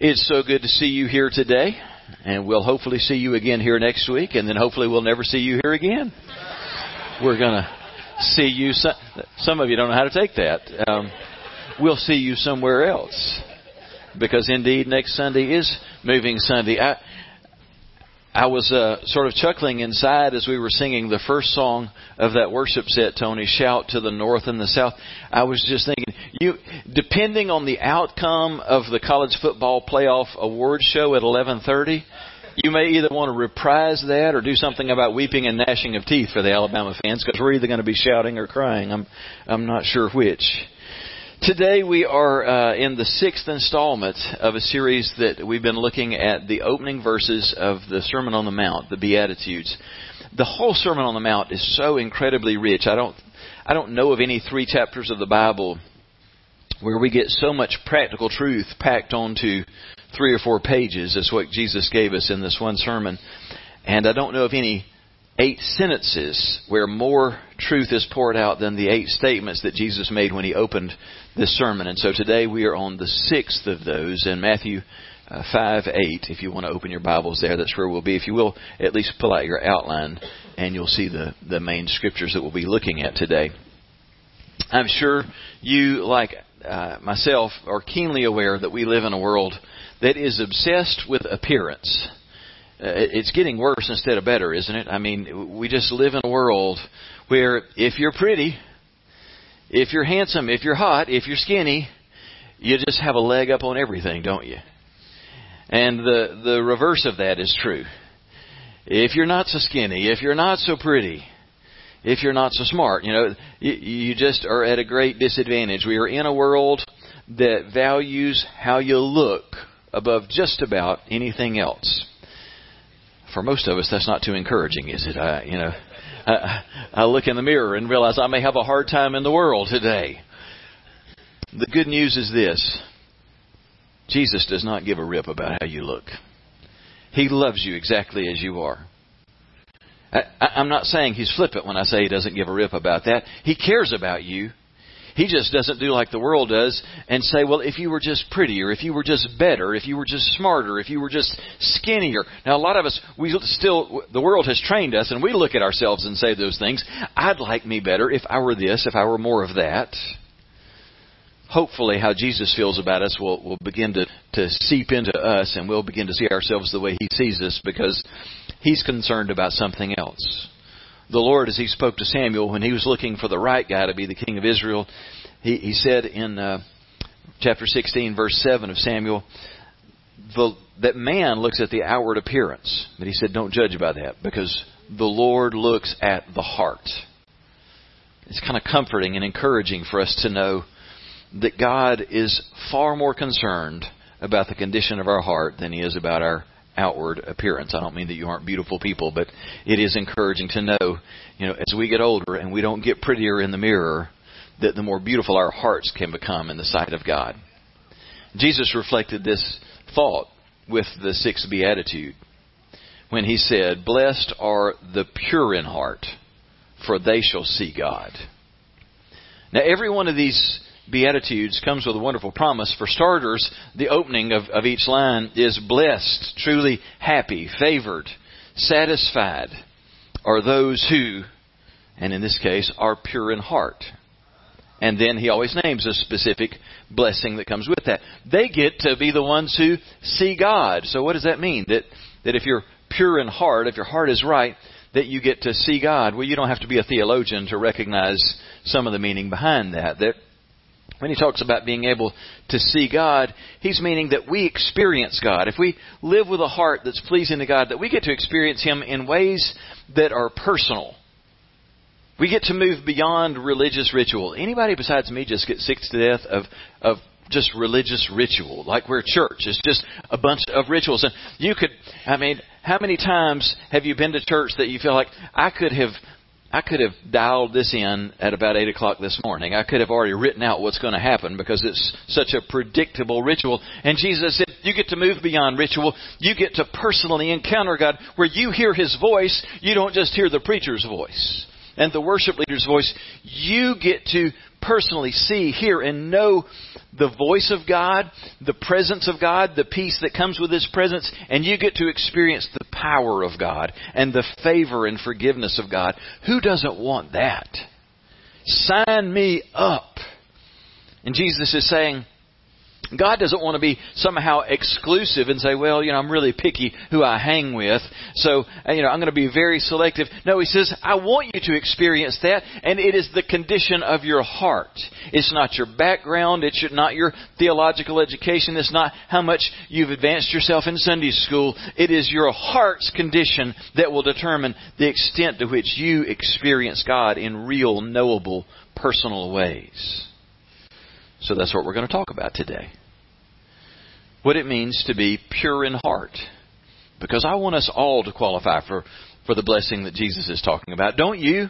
It's so good to see you here today, and we'll hopefully see you again here next week, and then hopefully we'll never see you here again. We're gonna see you. Some, some of you don't know how to take that. Um, we'll see you somewhere else, because indeed next Sunday is Moving Sunday. I, I was uh, sort of chuckling inside as we were singing the first song of that worship set, Tony, Shout to the North and the South. I was just thinking, you, depending on the outcome of the college football playoff award show at 1130, you may either want to reprise that or do something about weeping and gnashing of teeth for the Alabama fans because we're either going to be shouting or crying. I'm, I'm not sure which. Today we are uh, in the sixth installment of a series that we've been looking at the opening verses of the Sermon on the Mount, the Beatitudes. The whole Sermon on the Mount is so incredibly rich. I don't, I don't know of any three chapters of the Bible where we get so much practical truth packed onto three or four pages as what Jesus gave us in this one sermon. And I don't know of any eight sentences where more truth is poured out than the eight statements that Jesus made when he opened this sermon. And so today we are on the sixth of those in Matthew uh, 5 8. If you want to open your Bibles there, that's where we'll be. If you will, at least pull out your outline and you'll see the, the main scriptures that we'll be looking at today. I'm sure you, like uh, myself, are keenly aware that we live in a world that is obsessed with appearance uh, it's getting worse instead of better, isn't it? I mean, we just live in a world where if you're pretty, if you're handsome, if you're hot, if you're skinny, you just have a leg up on everything, don't you? And the the reverse of that is true. If you're not so skinny, if you're not so pretty, if you're not so smart, you know, you, you just are at a great disadvantage. We are in a world that values how you look above just about anything else for most of us, that's not too encouraging, is it? I, you know, I, I look in the mirror and realize I may have a hard time in the world today. The good news is this Jesus does not give a rip about how you look. He loves you exactly as you are. I, I'm not saying he's flippant when I say he doesn't give a rip about that. He cares about you. He just doesn't do like the world does and say, well, if you were just prettier, if you were just better, if you were just smarter, if you were just skinnier. Now, a lot of us, we still, the world has trained us and we look at ourselves and say those things. I'd like me better if I were this, if I were more of that. Hopefully, how Jesus feels about us will, will begin to, to seep into us and we'll begin to see ourselves the way He sees us because He's concerned about something else the Lord, as he spoke to Samuel when he was looking for the right guy to be the king of Israel, he, he said in uh, chapter 16, verse 7 of Samuel, the, that man looks at the outward appearance. But he said, don't judge by that because the Lord looks at the heart. It's kind of comforting and encouraging for us to know that God is far more concerned about the condition of our heart than he is about our outward appearance. I don't mean that you aren't beautiful people, but it is encouraging to know, you know, as we get older and we don't get prettier in the mirror, that the more beautiful our hearts can become in the sight of God. Jesus reflected this thought with the sixth beatitude when he said, Blessed are the pure in heart, for they shall see God. Now, every one of these Beatitudes comes with a wonderful promise. For starters, the opening of, of each line is blessed, truly happy, favored, satisfied are those who, and in this case, are pure in heart. And then he always names a specific blessing that comes with that. They get to be the ones who see God. So what does that mean? That, that if you're pure in heart, if your heart is right, that you get to see God. Well, you don't have to be a theologian to recognize some of the meaning behind that. That when he talks about being able to see God, he's meaning that we experience God. If we live with a heart that's pleasing to God, that we get to experience Him in ways that are personal. We get to move beyond religious ritual. Anybody besides me just get sick to death of, of just religious ritual, like we're church. It's just a bunch of rituals. And you could, I mean, how many times have you been to church that you feel like I could have I could have dialed this in at about 8 o'clock this morning. I could have already written out what's going to happen because it's such a predictable ritual. And Jesus said, you get to move beyond ritual. You get to personally encounter God where you hear His voice. You don't just hear the preacher's voice. And the worship leader's voice, you get to personally see, hear, and know the voice of God, the presence of God, the peace that comes with His presence, and you get to experience the power of God and the favor and forgiveness of God. Who doesn't want that? Sign me up. And Jesus is saying, God doesn't want to be somehow exclusive and say, well, you know, I'm really picky who I hang with, so, uh, you know, I'm going to be very selective. No, He says, I want you to experience that, and it is the condition of your heart. It's not your background, it's not your theological education, it's not how much you've advanced yourself in Sunday school. It is your heart's condition that will determine the extent to which you experience God in real, knowable, personal ways. So that's what we're going to talk about today. What it means to be pure in heart. Because I want us all to qualify for, for the blessing that Jesus is talking about. Don't you?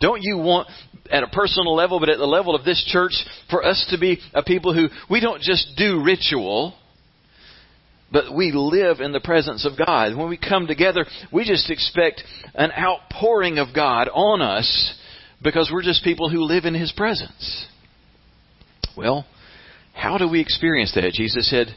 Don't you want, at a personal level, but at the level of this church, for us to be a people who, we don't just do ritual, but we live in the presence of God. When we come together, we just expect an outpouring of God on us because we're just people who live in His presence. Well, how do we experience that? Jesus said,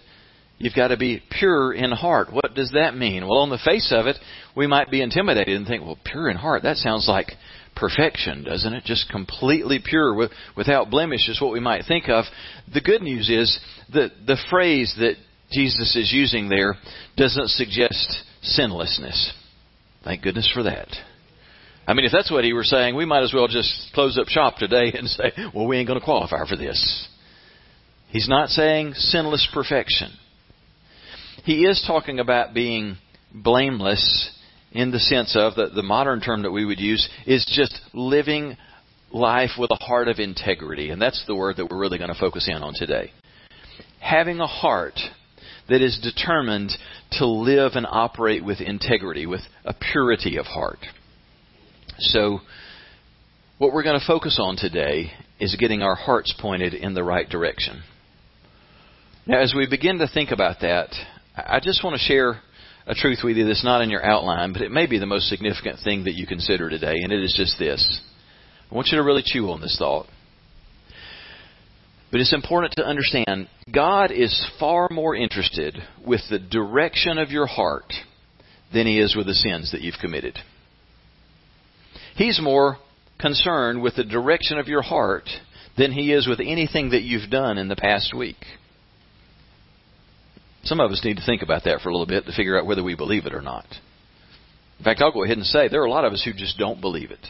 You've got to be pure in heart. What does that mean? Well, on the face of it, we might be intimidated and think, well, pure in heart, that sounds like perfection, doesn't it? Just completely pure, with, without blemish, is what we might think of. The good news is that the phrase that Jesus is using there doesn't suggest sinlessness. Thank goodness for that. I mean, if that's what he were saying, we might as well just close up shop today and say, well, we ain't going to qualify for this. He's not saying sinless perfection. He is talking about being blameless in the sense of the, the modern term that we would use is just living life with a heart of integrity. And that's the word that we're really going to focus in on today. Having a heart that is determined to live and operate with integrity, with a purity of heart. So, what we're going to focus on today is getting our hearts pointed in the right direction. Now, as we begin to think about that, I just want to share a truth with you that's not in your outline, but it may be the most significant thing that you consider today, and it is just this. I want you to really chew on this thought. But it's important to understand God is far more interested with the direction of your heart than He is with the sins that you've committed. He's more concerned with the direction of your heart than He is with anything that you've done in the past week. Some of us need to think about that for a little bit to figure out whether we believe it or not. In fact, I'll go ahead and say there are a lot of us who just don't believe it.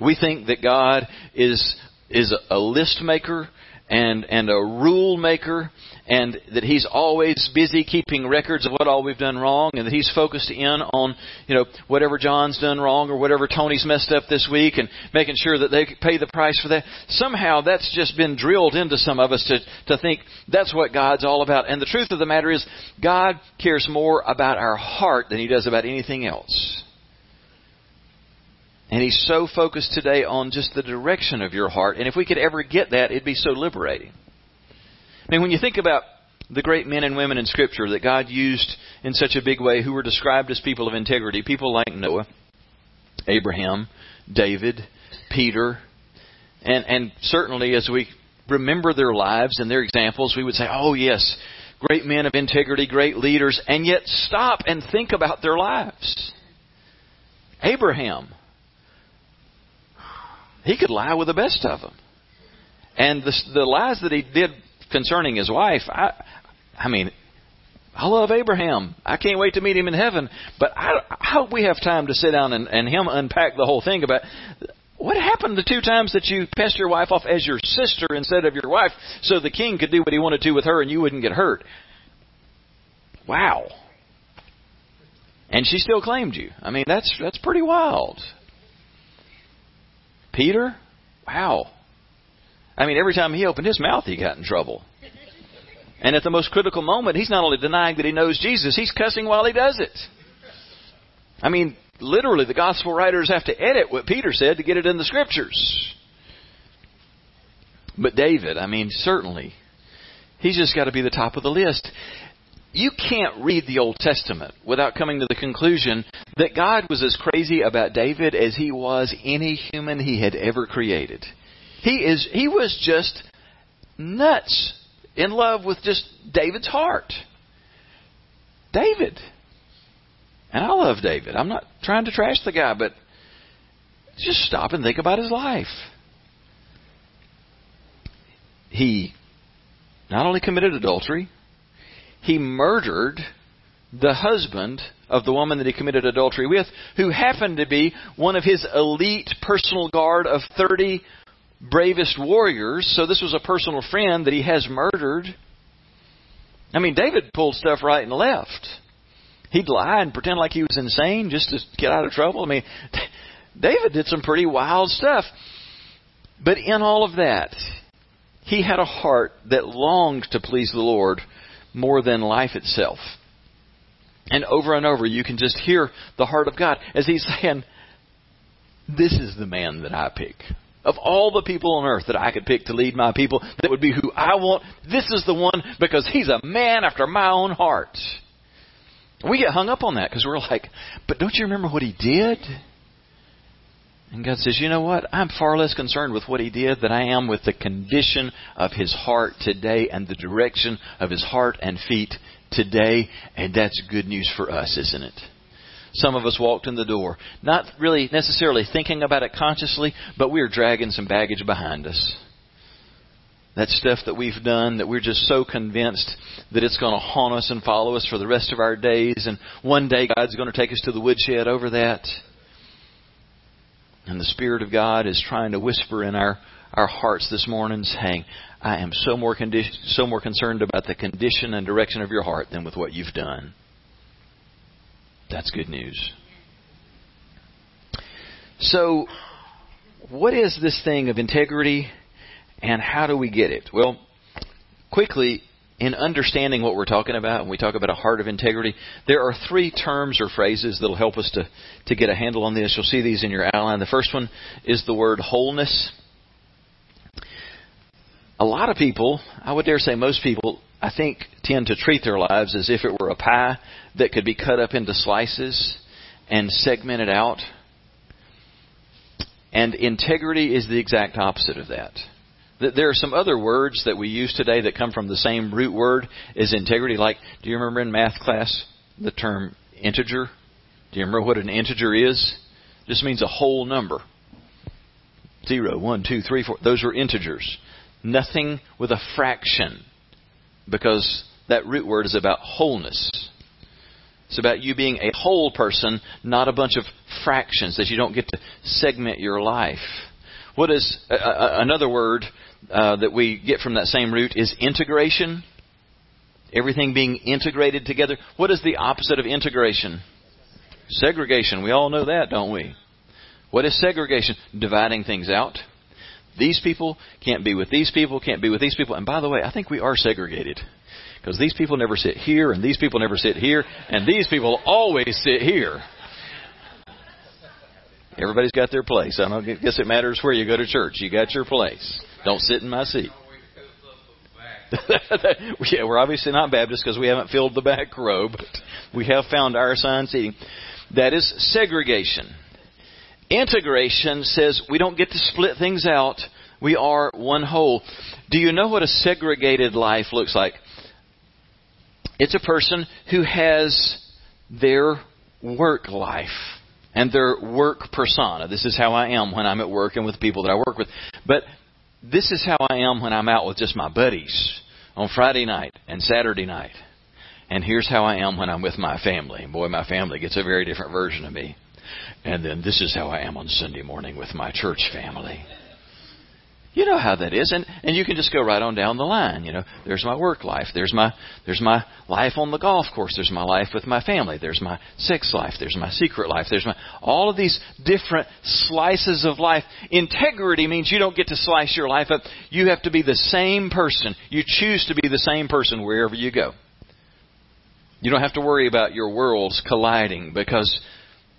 We think that God is is a list maker and and a rule maker and that he's always busy keeping records of what all we've done wrong and that he's focused in on you know whatever John's done wrong or whatever Tony's messed up this week and making sure that they pay the price for that somehow that's just been drilled into some of us to to think that's what God's all about and the truth of the matter is God cares more about our heart than he does about anything else and he's so focused today on just the direction of your heart. And if we could ever get that, it'd be so liberating. I mean, when you think about the great men and women in Scripture that God used in such a big way who were described as people of integrity, people like Noah, Abraham, David, Peter, and, and certainly as we remember their lives and their examples, we would say, oh, yes, great men of integrity, great leaders, and yet stop and think about their lives. Abraham, he could lie with the best of them. And the, the lies that he did concerning his wife, I, I mean, I love Abraham. I can't wait to meet him in heaven. But I, I hope we have time to sit down and, and him unpack the whole thing about what happened the two times that you passed your wife off as your sister instead of your wife so the king could do what he wanted to with her and you wouldn't get hurt. Wow. And she still claimed you. I mean, that's that's pretty wild. Peter? Wow. I mean, every time he opened his mouth, he got in trouble. And at the most critical moment, he's not only denying that he knows Jesus, he's cussing while he does it. I mean, literally, the gospel writers have to edit what Peter said to get it in the scriptures. But David, I mean, certainly, he's just got to be the top of the list. you can't read the Old Testament without coming to the conclusion that God was as crazy about David as he was any human he had ever created. He is he was just nuts in love with just David's heart. David. And I love David. I'm not trying to trash the guy, but just stop and think about his life. He not only committed adultery, he murdered the husband of the woman that he committed adultery with, who happened to be one of his elite personal guard of 30 bravest warriors. So this was a personal friend that he has murdered. I mean, David pulled stuff right and left. He'd lie and pretend like he was insane just to get out of trouble. I mean, David did some pretty wild stuff. But in all of that, he had a heart that longed to please the Lord more than life itself. And over and over, you can just hear the heart of God as He's saying, This is the man that I pick. Of all the people on earth that I could pick to lead my people, that would be who I want, this is the one because he's a man after my own heart. We get hung up on that because we're like, but don't you remember what he did? And God says, you know what? I'm far less concerned with what he did than I am with the condition of his heart today and the direction of his heart and feet today. And that's good news for us, isn't it? Some of us walked in the door, not really necessarily thinking about it consciously, but we are dragging some baggage behind us. That stuff that we've done that we're just so convinced that it's going to haunt us and follow us for the rest of our days, and one day God's going to take us to the woodshed over that. And the Spirit of God is trying to whisper in our, our hearts this morning, saying, I am so more, condi- so more concerned about the condition and direction of your heart than with what you've done. That's good news. So, what is this thing of integrity and how do we get it? Well, quickly, in understanding what we're talking about, when we talk about a heart of integrity, there are three terms or phrases that'll help us to, to get a handle on this. You'll see these in your outline. The first one is the word wholeness. A lot of people, I would dare say most people, I think, tend to treat their lives as if it were a pie that could be cut up into slices and segmented out. And integrity is the exact opposite of that. There are some other words that we use today that come from the same root word as integrity. Like, do you remember in math class the term integer? Do you remember what an integer is? It just means a whole number. Zero, one, two, three, four. Those are integers. Nothing with a fraction. Because that root word is about wholeness. It's about you being a whole person, not a bunch of fractions that you don't get to segment your life. What is uh, another word uh, that we get from that same root is integration. Everything being integrated together. What is the opposite of integration? Segregation. We all know that, don't we? What is segregation? Dividing things out. These people can't be with these people, can't be with these people. And by the way, I think we are segregated. Because these people never sit here, and these people never sit here, and these people always sit here. Everybody's got their place. I don't guess it matters where you go to church. You got your place. Don't sit in my seat. yeah, we're obviously not Baptist because we haven't filled the back row, but we have found our assigned seating. That is segregation. Integration says we don't get to split things out. We are one whole. Do you know what a segregated life looks like? It's a person who has their work life and their work persona. This is how I am when I'm at work and with people that I work with. But this is how I am when I'm out with just my buddies on Friday night and Saturday night. And here's how I am when I'm with my family. Boy, my family gets a very different version of me. And then this is how I am on Sunday morning with my church family. You know how that is, and and you can just go right on down the line. You know, there's my work life. There's my there's my life on the golf course. There's my life with my family. There's my sex life. There's my secret life. There's my all of these different slices of life. Integrity means you don't get to slice your life up. You have to be the same person. You choose to be the same person wherever you go. You don't have to worry about your worlds colliding because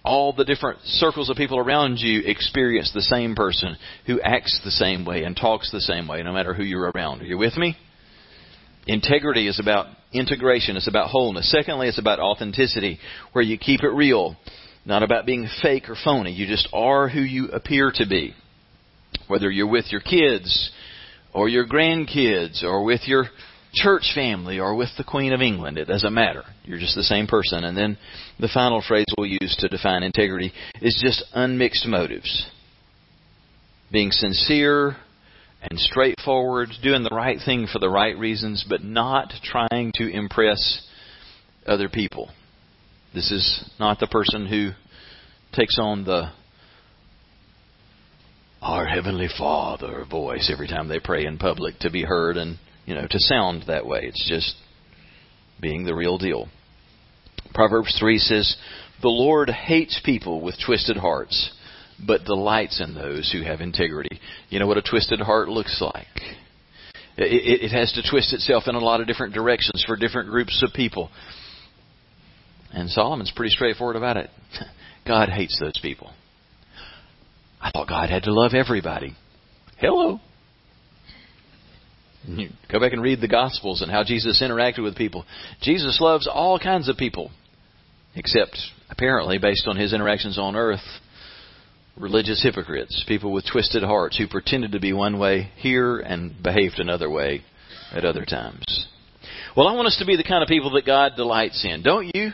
all the different circles of people around you experience the same person who acts the same way and talks the same way, no matter who you're around. Are you with me? Integrity is about integration. It's about wholeness. Secondly, it's about authenticity, where you keep it real. Not about being fake or phony. You just are who you appear to be. Whether you're with your kids, or your grandkids, or with your church family, or with the Queen of England, it doesn't matter. You're just the same person. And then the final phrase we'll use to define integrity is just unmixed motives. Being sincere, and straightforward, doing the right thing for the right reasons, but not trying to impress other people. This is not the person who takes on the our heavenly father voice every time they pray in public to be heard and you know to sound that way it's just being the real deal proverbs 3 says the lord hates people with twisted hearts but delights in those who have integrity. You know what a twisted heart looks like? It, it, has to twist itself in a lot of different directions for different groups of people. And Solomon's pretty straightforward about it. God hates those people. I thought God had to love everybody. Hello. You go back and read the Gospels and how Jesus interacted with people. Jesus loves all kinds of people, except apparently, based on his interactions on earth, religious hypocrites, people with twisted hearts who pretended to be one way here and behaved another way at other times. Well, I want us to be the kind of people that God delights in, don't you?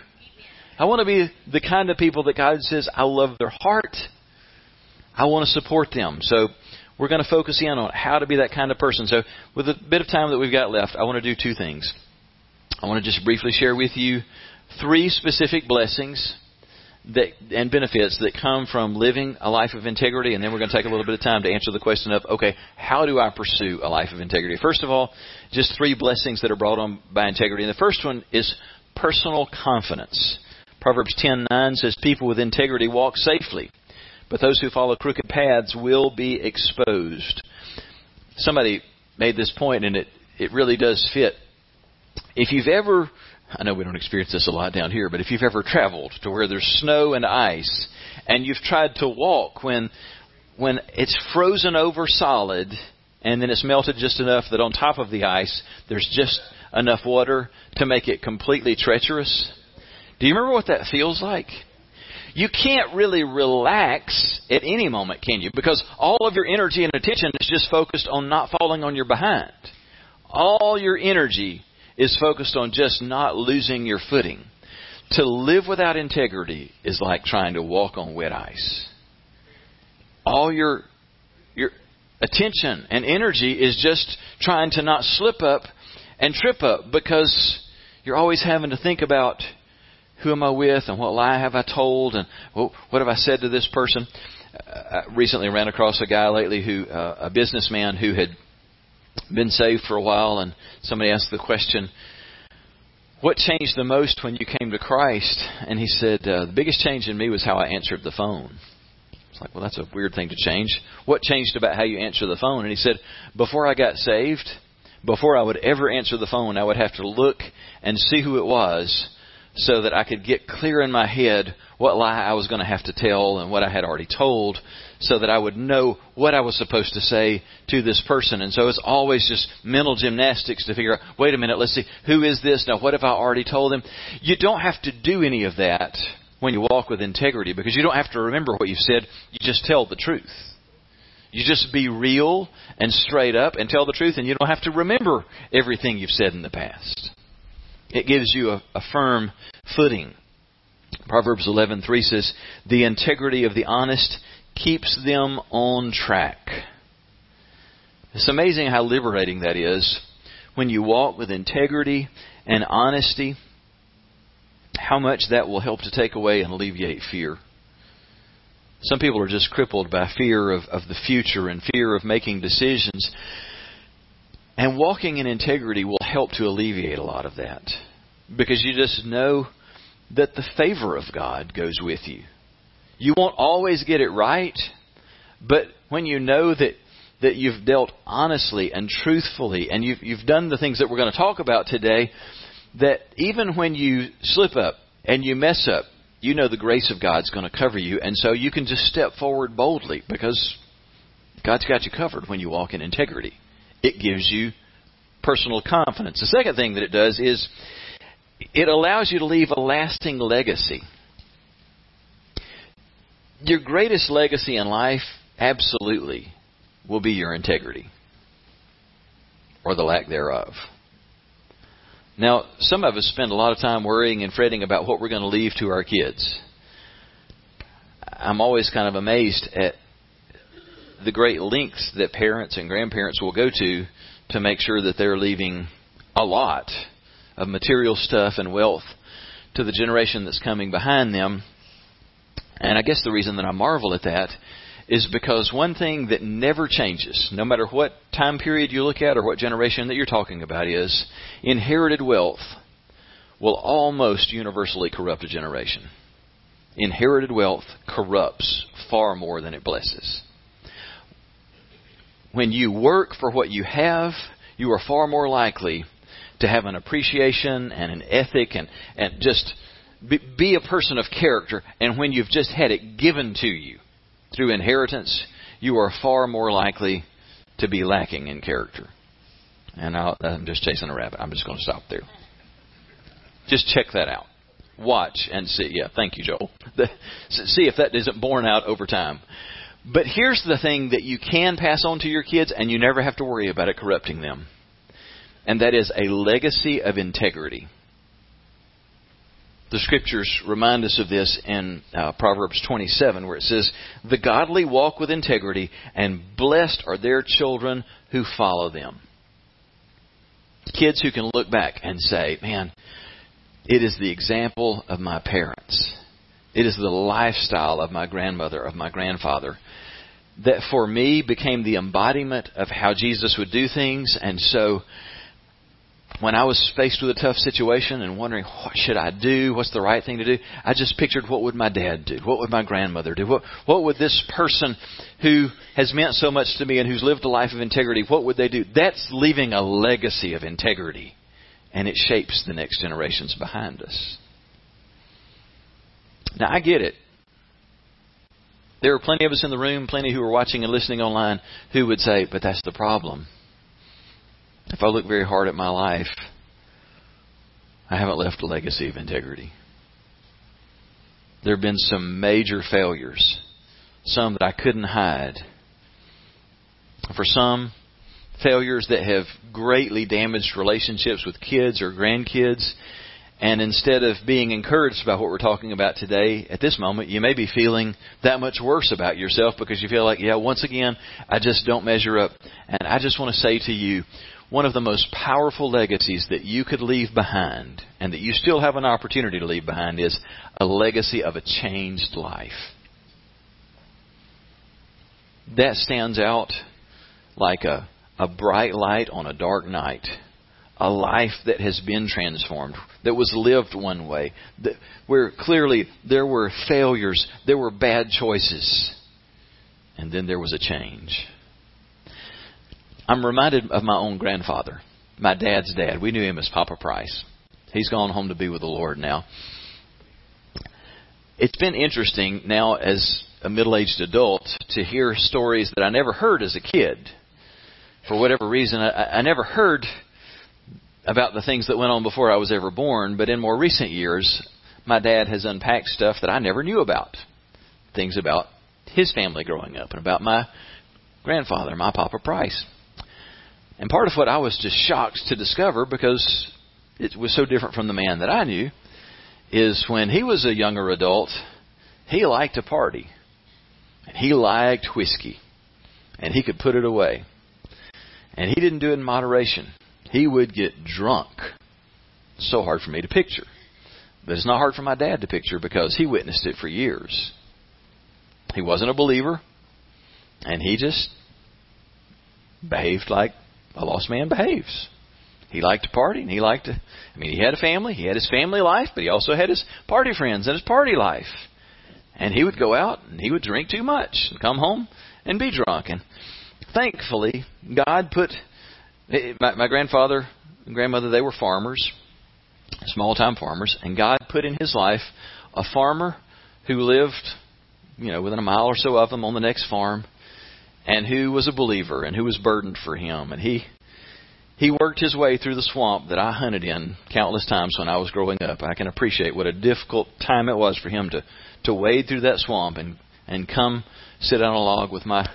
I want to be the kind of people that God says, I love their heart. I want to support them. So we're going to focus in on how to be that kind of person. So with a bit of time that we've got left, I want to do two things. I want to just briefly share with you three specific blessings that, and benefits that come from living a life of integrity, and then we're going to take a little bit of time to answer the question of, okay, how do I pursue a life of integrity? First of all, just three blessings that are brought on by integrity. And the first one is personal confidence. Proverbs 10:9 says, "People with integrity walk safely, but those who follow crooked paths will be exposed." Somebody made this point, and it it really does fit. If you've ever I know we don't experience this a lot down here, but if you've ever traveled to where there's snow and ice and you've tried to walk when when it's frozen over solid and then it's melted just enough that on top of the ice there's just enough water to make it completely treacherous. Do you remember what that feels like? You can't really relax at any moment, can you? Because all of your energy and attention is just focused on not falling on your behind. All your energy is focused on just not losing your footing. To live without integrity is like trying to walk on wet ice. All your your attention and energy is just trying to not slip up and trip up because you're always having to think about who am I with and what lie have I told and what have I said to this person. I recently ran across a guy lately who uh, a businessman who had been saved for a while, and somebody asked the question, What changed the most when you came to Christ? And he said, uh, The biggest change in me was how I answered the phone. It's like, Well, that's a weird thing to change. What changed about how you answer the phone? And he said, Before I got saved, before I would ever answer the phone, I would have to look and see who it was so that I could get clear in my head what lie I was going to have to tell and what I had already told so that I would know what I was supposed to say to this person. And so it's always just mental gymnastics to figure out, wait a minute, let's see, who is this? Now, what have I already told them? You don't have to do any of that when you walk with integrity because you don't have to remember what you've said. You just tell the truth. You just be real and straight up and tell the truth, and you don't have to remember everything you've said in the past. It gives you a, a firm footing. Proverbs 11:3 says, "The integrity of the honest keeps them on track." It's amazing how liberating that is when you walk with integrity and honesty. How much that will help to take away and alleviate fear. Some people are just crippled by fear of, of the future and fear of making decisions. And walking in integrity will help to alleviate a lot of that. Because you just know that the favor of God goes with you. You won't always get it right, but when you know that that you've dealt honestly and truthfully and you've you've done the things that we're going to talk about today, that even when you slip up and you mess up, you know the grace of God's going to cover you, and so you can just step forward boldly because God's got you covered when you walk in integrity. It gives you personal confidence. The second thing that it does is it allows you to leave a lasting legacy. Your greatest legacy in life, absolutely, will be your integrity or the lack thereof. Now, some of us spend a lot of time worrying and fretting about what we're going to leave to our kids. I'm always kind of amazed at the great lengths that parents and grandparents will go to to make sure that they're leaving a lot of material stuff and wealth to the generation that's coming behind them. And I guess the reason that I marvel at that is because one thing that never changes, no matter what time period you look at or what generation that you're talking about, is inherited wealth will almost universally corrupt a generation. Inherited wealth corrupts far more than it blesses. When you work for what you have, you are far more likely to have an appreciation and an ethic and, and just be, be a person of character. And when you've just had it given to you, through inheritance, you are far more likely to be lacking in character. And i am just chasing a rabbit. I'm just going to stop there. Just check that out. Watch and see. Yeah, thank you, Joel. The, see if that isn't borne out over time. But here's the thing that you can pass on to your kids, and you never have to worry about it corrupting them. And that is a legacy of integrity. The scriptures remind us of this in uh, Proverbs 27, where it says, The godly walk with integrity, and blessed are their children who follow them. Kids who can look back and say, Man, it is the example of my parents. It is the lifestyle of my grandmother, of my grandfather, that for me became the embodiment of how Jesus would do things. And so when I was faced with a tough situation and wondering what should I do, what's the right thing to do, I just pictured what would my dad do, what would my grandmother do, what what would this person who has meant so much to me and who's lived a life of integrity, what would they do? That's leaving a legacy of integrity, and it shapes the next generations behind us. Now I get it. There are plenty of us in the room, plenty who are watching and listening online, who would say, "But that's the problem." if I look very hard at my life, I haven't left a legacy of integrity. There have been some major failures, some that I couldn't hide. For some, failures that have greatly damaged relationships with kids or grandkids. And instead of being encouraged by what we're talking about today, at this moment, you may be feeling that much worse about yourself because you feel like, yeah, once again, I just don't measure up. And I just want to say to you, one of the most powerful legacies that you could leave behind and that you still have an opportunity to leave behind is a legacy of a changed life. That stands out like a, a bright light on a dark night. A life that has been transformed, that was lived one way, where clearly there were failures, there were bad choices, and then there was a change. I'm reminded of my own grandfather, my dad's dad. We knew him as Papa Price. He's gone home to be with the Lord now. It's been interesting now as a middle aged adult to hear stories that I never heard as a kid. For whatever reason, I, I never heard about the things that went on before I was ever born, but in more recent years, my dad has unpacked stuff that I never knew about. Things about his family growing up and about my grandfather, my Papa Price. And part of what I was just shocked to discover because it was so different from the man that I knew is when he was a younger adult, he liked to party. And he liked whiskey. And he could put it away. And he didn't do it in moderation. He would get drunk. so hard for me to picture. But it's not hard for my dad to picture because he witnessed it for years. He wasn't a believer. And he just behaved like a lost man behaves. He liked to party and he liked to, I mean, he had a family. He had his family life, but he also had his party friends and his party life. And he would go out and he would drink too much and come home and be drunk. And thankfully, God put, my, my grandfather and grandmother, they were farmers, small time farmers, and God put in his life a farmer who lived, you know, within a mile or so of them on the next farm and who was a believer and who was burdened for him. And he he worked his way through the swamp that I hunted in countless times when I was growing up. I can appreciate what a difficult time it was for him to, to wade through that swamp and, and come sit on a log with my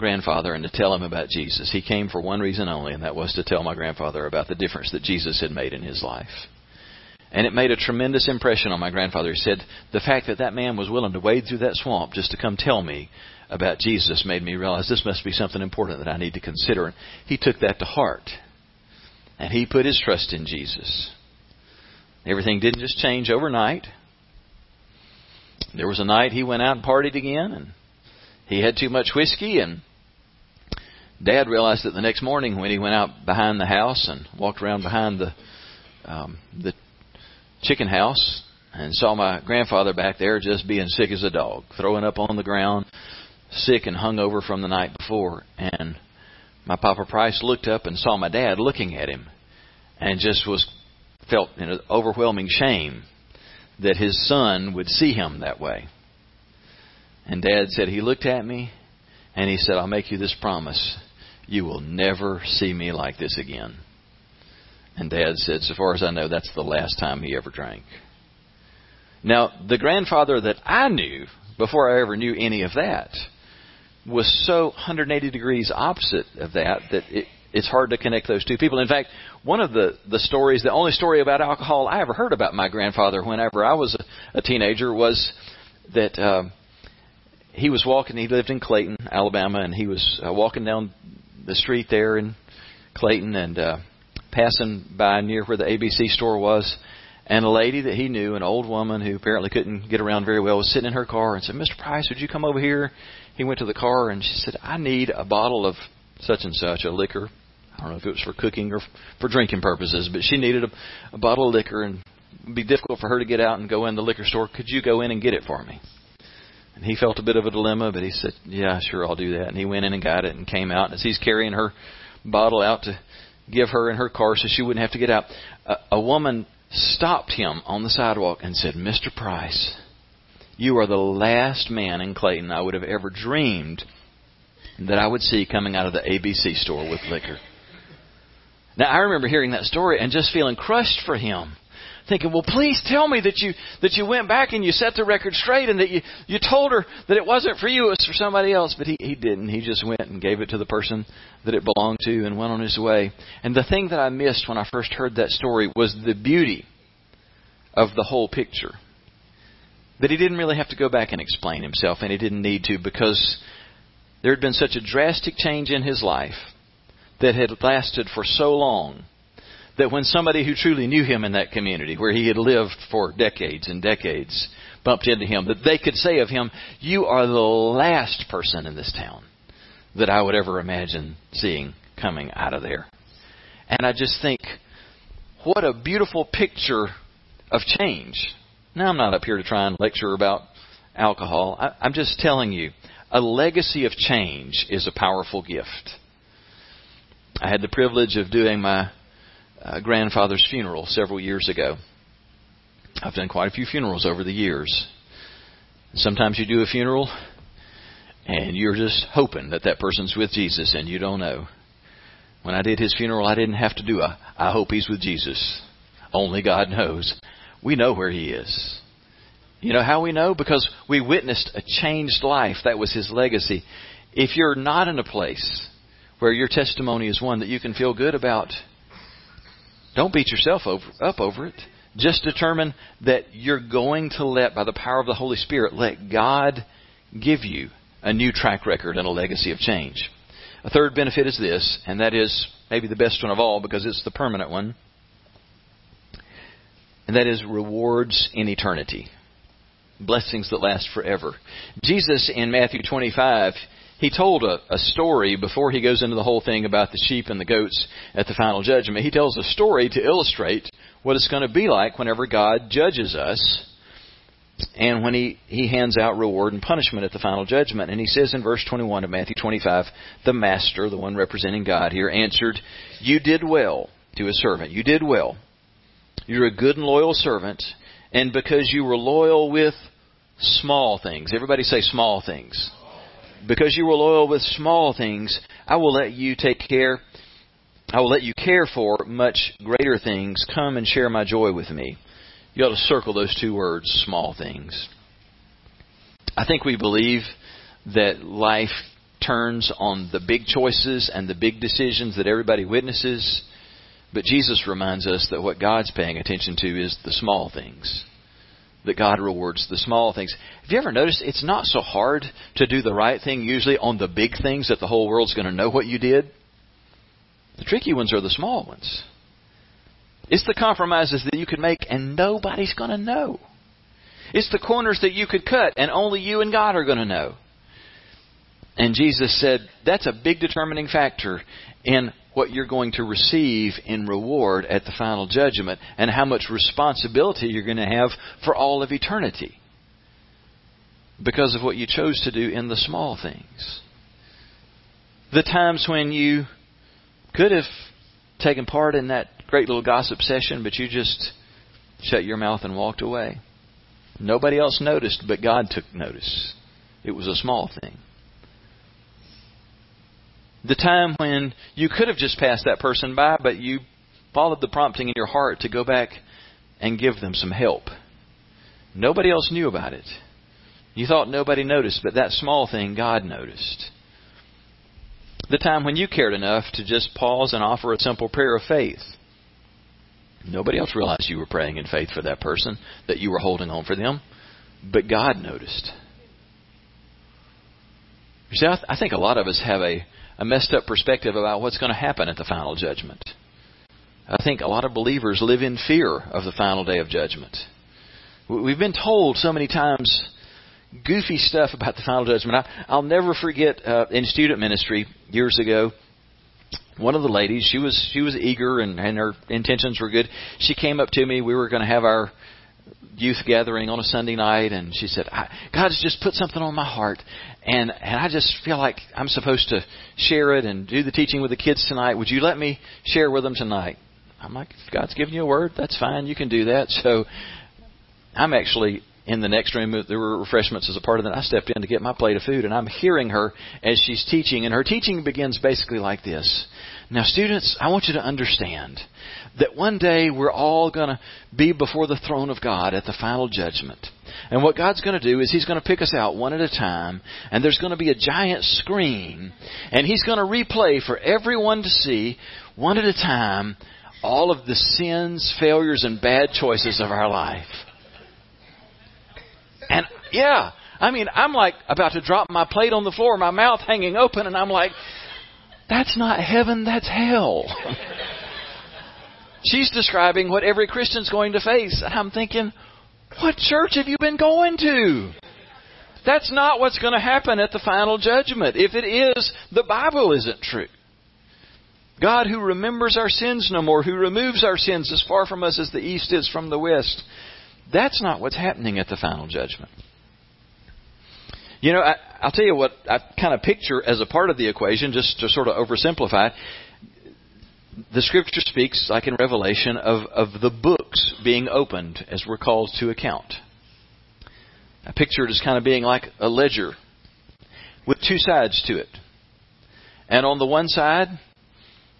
grandfather and to tell him about Jesus. He came for one reason only, and that was to tell my grandfather about the difference that Jesus had made in his life. And it made a tremendous impression on my grandfather. He said, The fact that that man was willing to wade through that swamp just to come tell me about Jesus made me realize this must be something important that I need to consider. And he took that to heart. And he put his trust in Jesus. Everything didn't just change overnight. There was a night he went out and partied again, and he had too much whiskey, and Dad realized that the next morning when he went out behind the house and walked around behind the um, the chicken house and saw my grandfather back there just being sick as a dog, throwing up on the ground, sick and hungover from the night before. And my Papa Price looked up and saw my dad looking at him and just was felt an overwhelming shame that his son would see him that way. And dad said, he looked at me and he said, I'll make you this promise. You will never see me like this again. And dad said, so far as I know, that's the last time he ever drank. Now, the grandfather that I knew before I ever knew any of that was so 180 degrees opposite of that that it, it's hard to connect those two people. In fact, one of the the stories, the only story about alcohol I ever heard about my grandfather whenever I was a, a teenager was that uh, he was walking. He lived in Clayton, Alabama, and he was uh, walking down the street there in Clayton and uh, passing by near where the ABC store was. And a lady that he knew, an old woman who apparently couldn't get around very well, was sitting in her car and said, "Mr. Price, would you come over here?" He went to the car and she said, "I need a bottle of such and such, a liquor. I don't know if it was for cooking or for drinking purposes, but she needed a, a bottle of liquor, and it'd be difficult for her to get out and go in the liquor store. Could you go in and get it for me?" And he felt a bit of a dilemma, but he said, "Yeah, sure, I'll do that." And he went in and got it and came out. And as he's carrying her bottle out to give her in her car so she wouldn't have to get out, a, a woman stopped him on the sidewalk and said, "Mr. Price, you are the last man in Clayton I would have ever dreamed that I would see coming out of the ABC store with liquor." Now I remember hearing that story and just feeling crushed for him thinking, well, please tell me that you that you went back and you set the record straight and that you you told her that it wasn't for you, it was for somebody else. But he he didn't. He just went and gave it to the person that it belonged to and went on his way. And the thing that I missed when I first heard that story was the beauty of the whole picture. That he didn't really have to go back and explain himself, and he didn't need to because there had been such a drastic change in his life that had lasted for so long that when somebody who truly knew him in that community, where he had lived for decades and decades, bumped into him, that they could say of him, You are the last person in this town that I would ever imagine seeing coming out of there. And I just think, what a beautiful picture of change. Now, I'm not up here to try and lecture about alcohol. I, I'm just telling you, a legacy of change is a powerful gift. I had the privilege of doing my uh, grandfather's funeral several years ago. I've done quite a few funerals over the years. Sometimes you do a funeral and you're just hoping that that person's with Jesus and you don't know. When I did his funeral, I didn't have to do a, I hope he's with Jesus. Only God knows. We know where he is. You know how we know? Because we witnessed a changed life. That was his legacy. If you're not in a place where your testimony is one that you can feel good about, don't beat yourself over, up over it. Just determine that you're going to let, by the power of the Holy Spirit, let God give you a new track record and a legacy of change. A third benefit is this, and that is maybe the best one of all because it's the permanent one, and that is rewards in eternity. Blessings that last forever. Jesus in Matthew 25 he told a, a story before he goes into the whole thing about the sheep and the goats at the final judgment. He tells a story to illustrate what it's going to be like whenever God judges us and when he, he hands out reward and punishment at the final judgment. And he says in verse 21 of Matthew 25, the master, the one representing God here, answered, You did well to his servant. You did well. You're a good and loyal servant. And because you were loyal with small things, everybody say small things because you were loyal with small things, I will let you take care I will let you care for much greater things. Come and share my joy with me. You ought to circle those two words, small things. I think we believe that life turns on the big choices and the big decisions that everybody witnesses. But Jesus reminds us that what God's paying attention to is the small things. That God rewards the small things. Have you ever noticed it's not so hard to do the right thing usually on the big things that the whole world's going to know what you did? The tricky ones are the small ones. It's the compromises that you can make and nobody's going to know. It's the corners that you could cut and only you and God are going to know. And Jesus said that's a big determining factor in what you're going to receive in reward at the final judgment and how much responsibility you're going to have for all of eternity because of what you chose to do in the small things. The times when you could have taken part in that great little gossip session, but you just shut your mouth and walked away. Nobody else noticed, but God took notice. It was a small thing. The time when you could have just passed that person by, but you followed the prompting in your heart to go back and give them some help. Nobody else knew about it. You thought nobody noticed, but that small thing God noticed. The time when you cared enough to just pause and offer a simple prayer of faith. Nobody else realized you were praying in faith for that person, that you were holding on for them, but God noticed. You see, I, think a lot of us have a a messed up perspective about what's going to happen at the final judgment. I think a lot of believers live in fear of the final day of judgment. We've been told so many times goofy stuff about the final judgment. I, will never forget uh, in student ministry years ago. One of the ladies, she was she was eager and, and her intentions were good. She came up to me. We were going to have our youth gathering on a Sunday night, and she said, "God's just put something on my heart, and and I just feel like I'm supposed to share it and do the teaching with the kids tonight. Would you let me share with them tonight?" I'm like, "If God's given you a word, that's fine. You can do that." So I'm actually in the next room. There were refreshments as a part of that. I stepped in to get my plate of food, and I'm hearing her as she's teaching, and her teaching begins basically like this. Now, students, I want you to understand that one day we're all going to be before the throne of God at the final judgment. And what God's going to do is He's going to pick us out one at a time, and there's going to be a giant screen, and He's going to replay for everyone to see, one at a time, all of the sins, failures, and bad choices of our life. And yeah, I mean, I'm like about to drop my plate on the floor, my mouth hanging open, and I'm like, that's not heaven, that's hell. She's describing what every Christian's going to face. And I'm thinking, what church have you been going to? That's not what's going to happen at the final judgment. If it is, the Bible isn't true. God who remembers our sins no more, who removes our sins as far from us as the east is from the west. That's not what's happening at the final judgment. You know, I, I'll tell you what I kind of picture as a part of the equation, just to sort of oversimplify. The scripture speaks, like in Revelation, of, of the books being opened as we're called to account. I picture it as kind of being like a ledger with two sides to it. And on the one side,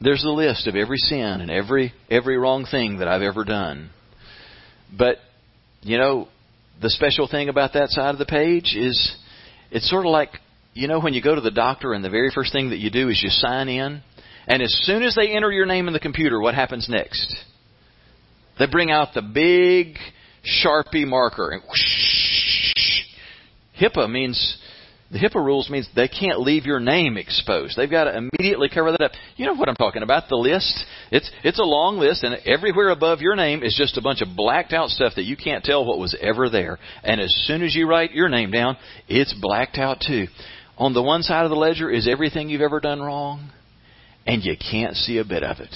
there's the list of every sin and every every wrong thing that I've ever done. But you know, the special thing about that side of the page is it's sort of like, you know, when you go to the doctor and the very first thing that you do is you sign in, and as soon as they enter your name in the computer, what happens next? They bring out the big Sharpie marker and whoosh. HIPAA means the HIPAA rules means they can't leave your name exposed. They've got to immediately cover that up. You know what I'm talking about? The list. It's it's a long list, and everywhere above your name is just a bunch of blacked out stuff that you can't tell what was ever there. And as soon as you write your name down, it's blacked out too. On the one side of the ledger is everything you've ever done wrong, and you can't see a bit of it.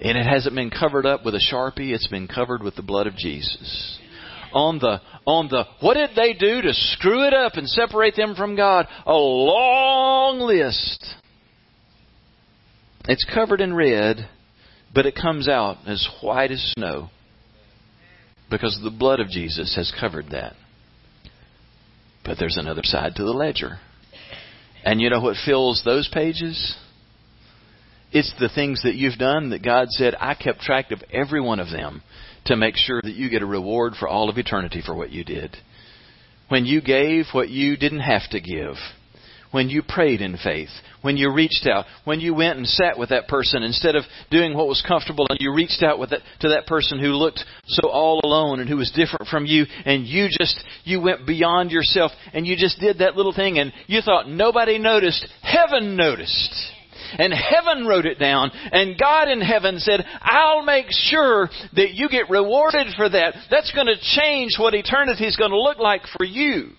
And it hasn't been covered up with a sharpie; it's been covered with the blood of Jesus on the on the what did they do to screw it up and separate them from God? A long list. It's covered in red, but it comes out as white as snow because the blood of Jesus has covered that. But there's another side to the ledger. And you know what fills those pages? It's the things that you've done that God said, I kept track of every one of them to make sure that you get a reward for all of eternity for what you did. When you gave what you didn't have to give when you prayed in faith, when you reached out, when you went and sat with that person instead of doing what was comfortable and you reached out with that, to that person who looked so all alone and who was different from you and you just, you went beyond yourself and you just did that little thing and you thought nobody noticed. Heaven noticed. And heaven wrote it down. And God in heaven said, I'll make sure that you get rewarded for that. That's going to change what eternity is going to look like for you.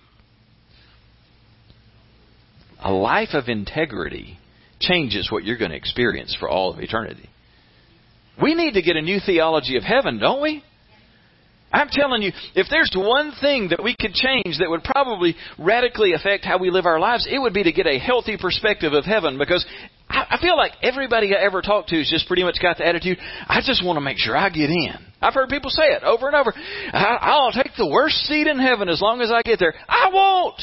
A life of integrity changes what you're going to experience for all of eternity. We need to get a new theology of heaven, don't we? I'm telling you, if there's one thing that we could change that would probably radically affect how we live our lives, it would be to get a healthy perspective of heaven because I, feel like everybody I ever talked to has just pretty much got the attitude, I just want to make sure I get in. I've heard people say it over and over. I, I'll take the worst seat in heaven as long as I get there. I won't.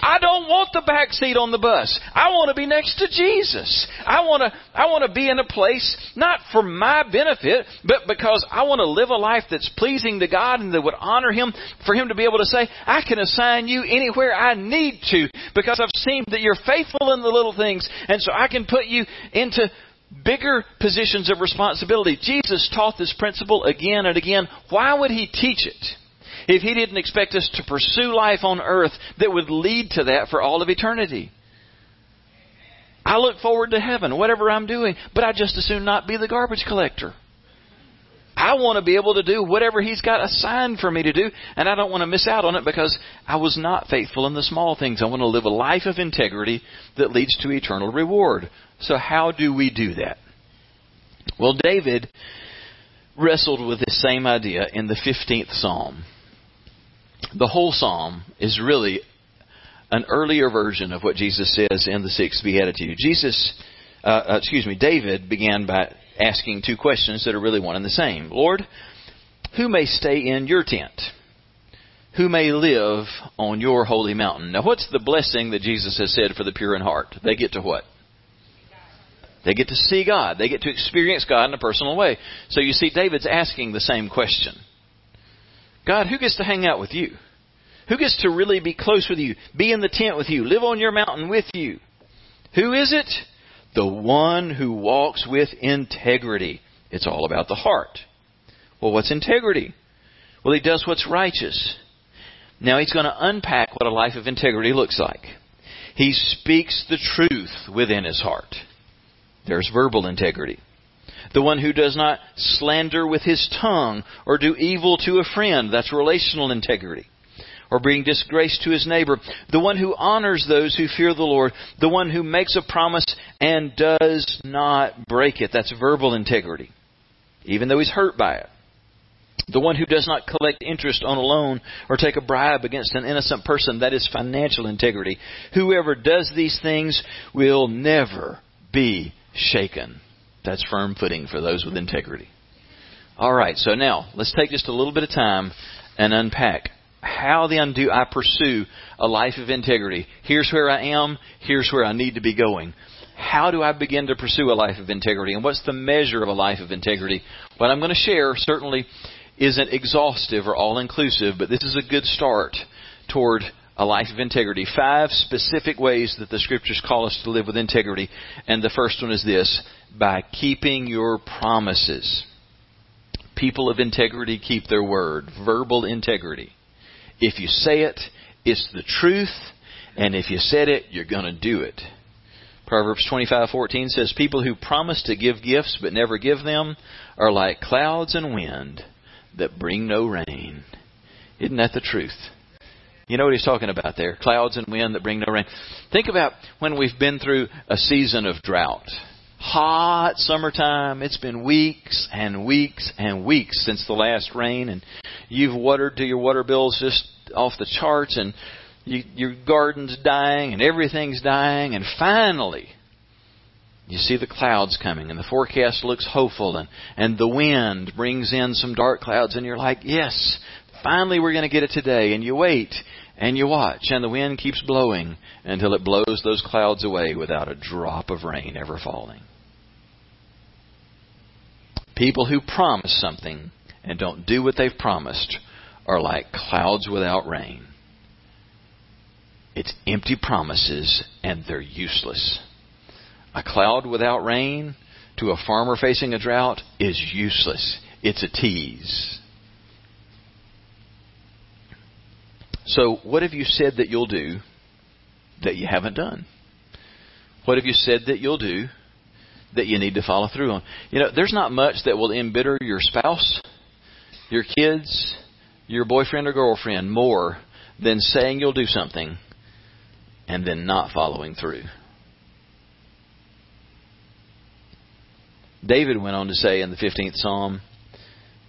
I don't want the back seat on the bus. I want to be next to Jesus. I want to, I want to be in a place, not for my benefit, but because I want to live a life that's pleasing to God and that would honor Him, for Him to be able to say, I can assign you anywhere I need to because I've seen that you're faithful in the little things, and so I can put you into bigger positions of responsibility. Jesus taught this principle again and again. Why would He teach it? If He didn't expect us to pursue life on earth that would lead to that for all of eternity. I look forward to heaven, whatever I'm doing, but I just as soon not be the garbage collector. I want to be able to do whatever He's got assigned for me to do, and I don't want to miss out on it because I was not faithful in the small things. I want to live a life of integrity that leads to eternal reward. So, how do we do that? Well, David wrestled with this same idea in the 15th Psalm the whole psalm is really an earlier version of what Jesus says in the sixth beatitude. Jesus, uh, uh, excuse me, David began by asking two questions that are really one and the same. Lord, who may stay in your tent? Who may live on your holy mountain? Now, what's the blessing that Jesus has said for the pure in heart? They get to what? They get to see God. They get to experience God in a personal way. So you see, David's asking the same question. God, who gets to hang out with you? Who gets to really be close with you, be in the tent with you, live on your mountain with you? Who is it? The one who walks with integrity. It's all about the heart. Well, what's integrity? Well, he does what's righteous. Now he's going to unpack what a life of integrity looks like. He speaks the truth within his heart. There's verbal integrity the one who does not slander with his tongue or do evil to a friend. That's relational integrity. Or bring disgrace to his neighbor. The one who honors those who fear the Lord. The one who makes a promise and does not break it. That's verbal integrity. Even though he's hurt by it. The one who does not collect interest on a loan or take a bribe against an innocent person, that is financial integrity. Whoever does these things will never be shaken. That's firm footing for those with integrity. All right, so now let's take just a little bit of time and unpack how then do I pursue a life of integrity? Here's where I am, here's where I need to be going. How do I begin to pursue a life of integrity? And what's the measure of a life of integrity? What I'm going to share certainly isn't exhaustive or all inclusive, but this is a good start toward a life of integrity. Five specific ways that the scriptures call us to live with integrity. And the first one is this by keeping your promises. People of integrity keep their word. Verbal integrity. If you say it, it's the truth, and if you said it, you're going to do it. Proverbs 25:14 says people who promise to give gifts but never give them are like clouds and wind that bring no rain. Isn't that the truth? You know what he's talking about there? Clouds and wind that bring no rain. Think about when we've been through a season of drought. Hot summertime. It's been weeks and weeks and weeks since the last rain, and you've watered to your water bills just off the charts, and you, your garden's dying, and everything's dying, and finally, you see the clouds coming and the forecast looks hopeful and, and the wind brings in some dark clouds and you're like, yes, finally we're going to get it today. And you wait And you watch, and the wind keeps blowing until it blows those clouds away without a drop of rain ever falling. People who promise something and don't do what they've promised are like clouds without rain. It's empty promises and they're useless. A cloud without rain to a farmer facing a drought is useless. It's a tease. So, what have you said that you'll do that you haven't done? What have you said that you'll do that you need to follow through on? You know, there's not much that will embitter your spouse, your kids, your boyfriend or girlfriend more than saying you'll do something and then not following through. David went on to say in the 15th Psalm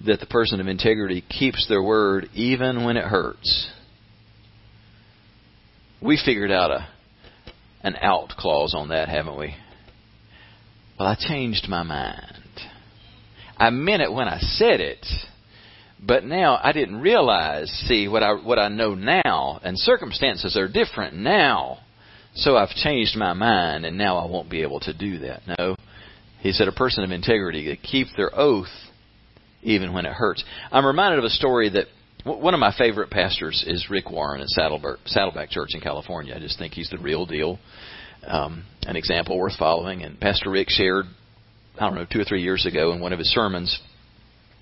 that the person of integrity keeps their word even when it hurts. We figured out a an out clause on that, haven't we? Well, I changed my mind. I meant it when I said it, but now I didn't realize, see, what I what I know now, and circumstances are different now. So I've changed my mind and now I won't be able to do that. No. He said a person of integrity that keep their oath even when it hurts. I'm reminded of a story that one of my favorite pastors is Rick Warren at Saddleback, Church in California. I just think he's the real deal, um, an example worth following. And Pastor Rick shared, I don't know, two or three years ago in one of his sermons,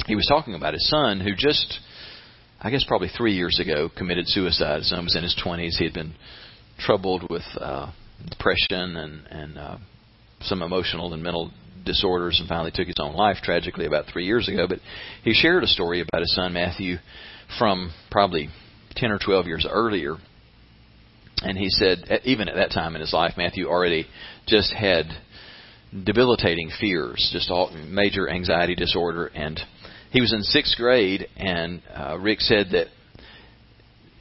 he was talking about his son who just, I guess probably three years ago, committed suicide. His son was in his 20s. He had been troubled with uh, depression and and uh, some emotional and mental disorders, and finally took his own life tragically about three years ago. But he shared a story about his son Matthew from probably ten or twelve years earlier, and he said even at that time in his life, Matthew already just had debilitating fears, just all major anxiety disorder, and he was in sixth grade, and uh, Rick said that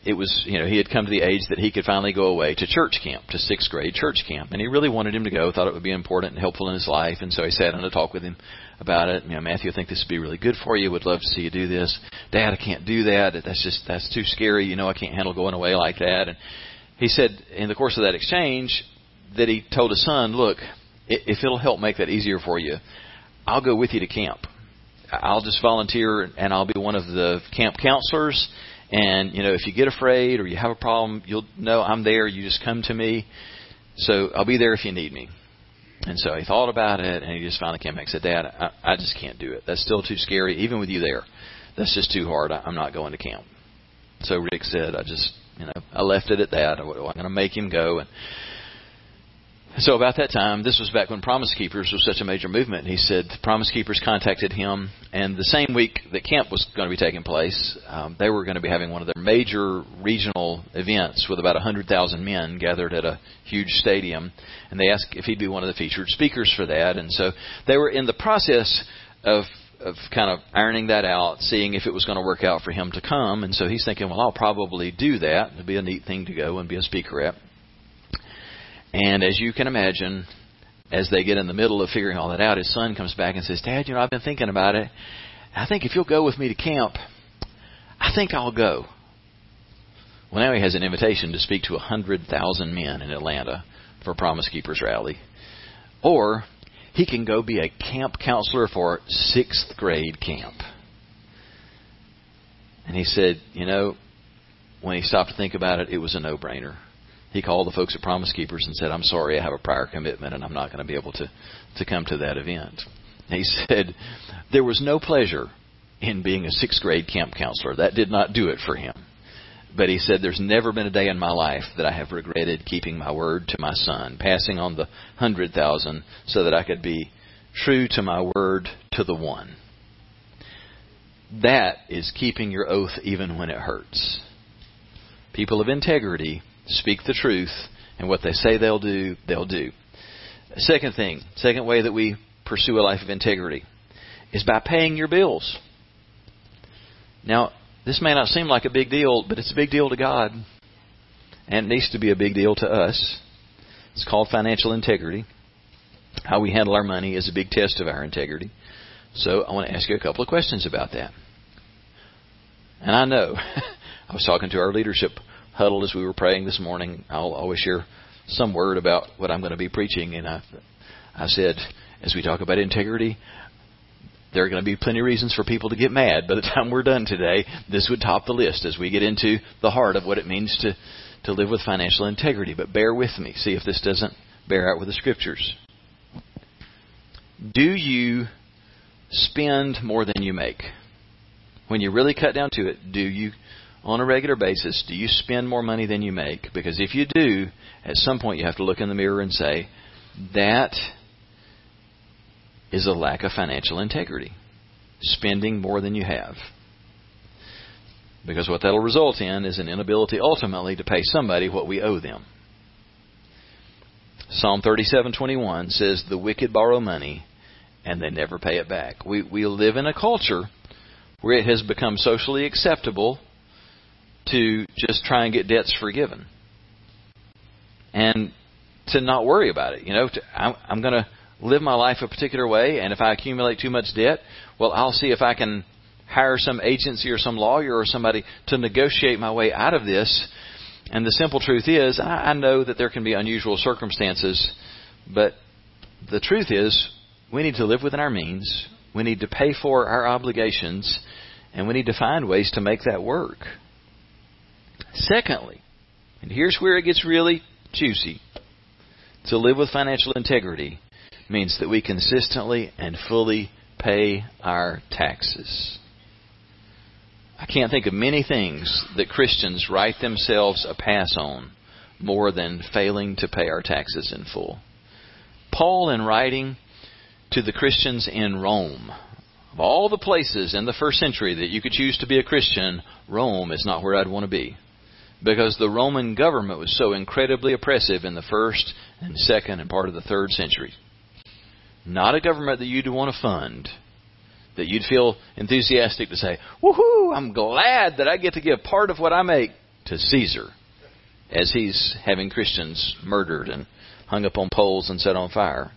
it was, you know, he had come to the age that he could finally go away to church camp, to sixth grade church camp. And he really wanted him to go, thought it would be important and helpful in his life. And so he sat down to talk with him about it. You know, Matthew, I think this would be really good for you. Would love to see you do this. Dad, I can't do that. That's just, that's too scary. You know, I can't handle going away like that. And he said in the course of that exchange that he told his son, look, if it'll help make that easier for you, I'll go with you to camp. I'll just volunteer and I'll be one of the camp counselors and you know, if you get afraid or you have a problem, you'll know I'm there. You just come to me. So I'll be there if you need me. And so he thought about it, and he just finally came back and said, "Dad, I, I just can't do it. That's still too scary, even with you there. That's just too hard. I, I'm not going to camp." So Rick said, "I just, you know, I left it at that. I'm going to make him go." And so about that time, this was back when Promise Keepers was such a major movement. He said Promise Keepers contacted him, and the same week that camp was going to be taking place, um, they were going to be having one of their major regional events with about 100,000 men gathered at a huge stadium, and they asked if he'd be one of the featured speakers for that. And so they were in the process of of kind of ironing that out, seeing if it was going to work out for him to come. And so he's thinking, well, I'll probably do that. It'd be a neat thing to go and be a speaker at. And as you can imagine, as they get in the middle of figuring all that out, his son comes back and says, Dad, you know, I've been thinking about it. I think if you'll go with me to camp, I think I'll go. Well, now he has an invitation to speak to a 100,000 men in Atlanta for Promise Keepers Rally. Or he can go be a camp counselor for sixth grade camp. And he said, you know, when he stopped to think about it, it was a no brainer he called the folks at Promise Keepers and said, I'm sorry, I have a prior commitment and I'm not going to be able to, to come to that event. he said, There was no pleasure in being a sixth grade camp counselor. That did not do it for him. But he said, There's never been a day in my life that I have regretted keeping my word to my son, passing on the hundred thousand so that I could be true to my word to the one. That is keeping your oath even when it hurts. People of integrity speak the truth, and what they say they'll do, they'll do. Second thing, second way that we pursue a life of integrity is by paying your bills. Now, this may not seem like a big deal, but it's a big deal to God, and it needs to be a big deal to us. It's called financial integrity. How we handle our money is a big test of our integrity. So I want to ask you a couple of questions about that. And I know, I was talking to our leadership huddle as we were praying this morning, I'll always share some word about what I'm going to be preaching. And I, I said, as we talk about integrity, there are going to be plenty of reasons for people to get mad. By the time we're done today, this would top the list as we get into the heart of what it means to, to live with financial integrity. But bear with me. See if this doesn't bear out with the scriptures. Do you spend more than you make? When you really cut down to it, do you, on a regular basis, do you spend more money than you make? Because if you do, at some point you have to look in the mirror and say, that is a lack of financial integrity. Spending more than you have. Because what that'll result in is an inability ultimately to pay somebody what we owe them. Psalm 37:21 says the wicked borrow money and they never pay it back. We we live in a culture where it has become socially acceptable to just try and get debts forgiven. And to not worry about it, you know, to, I'm, I'm going to live my life a particular way, and if I accumulate too much debt, well, I'll see if I can hire some agency or some lawyer or somebody to negotiate my way out of this. And the simple truth is, I, I know that there can be unusual circumstances, but the truth is, we need to live within our means. We need to pay for our obligations, and we need to find ways to make that work. Secondly, and here's where it gets really juicy to live with financial integrity means that we consistently and fully pay our taxes. I can't think of many things that Christians write themselves a pass on more than failing to pay our taxes in full. Paul, in writing to the Christians in Rome, of all the places in the first century that you could choose to be a Christian, Rome is not where I'd want to be. Because the Roman government was so incredibly oppressive in the first and second and part of the third century. Not a government that you'd want to fund. That you'd feel enthusiastic to say, woohoo, I'm glad that I get to give part of what I make to Caesar. As he's having Christians murdered and hung up on poles and set on fire.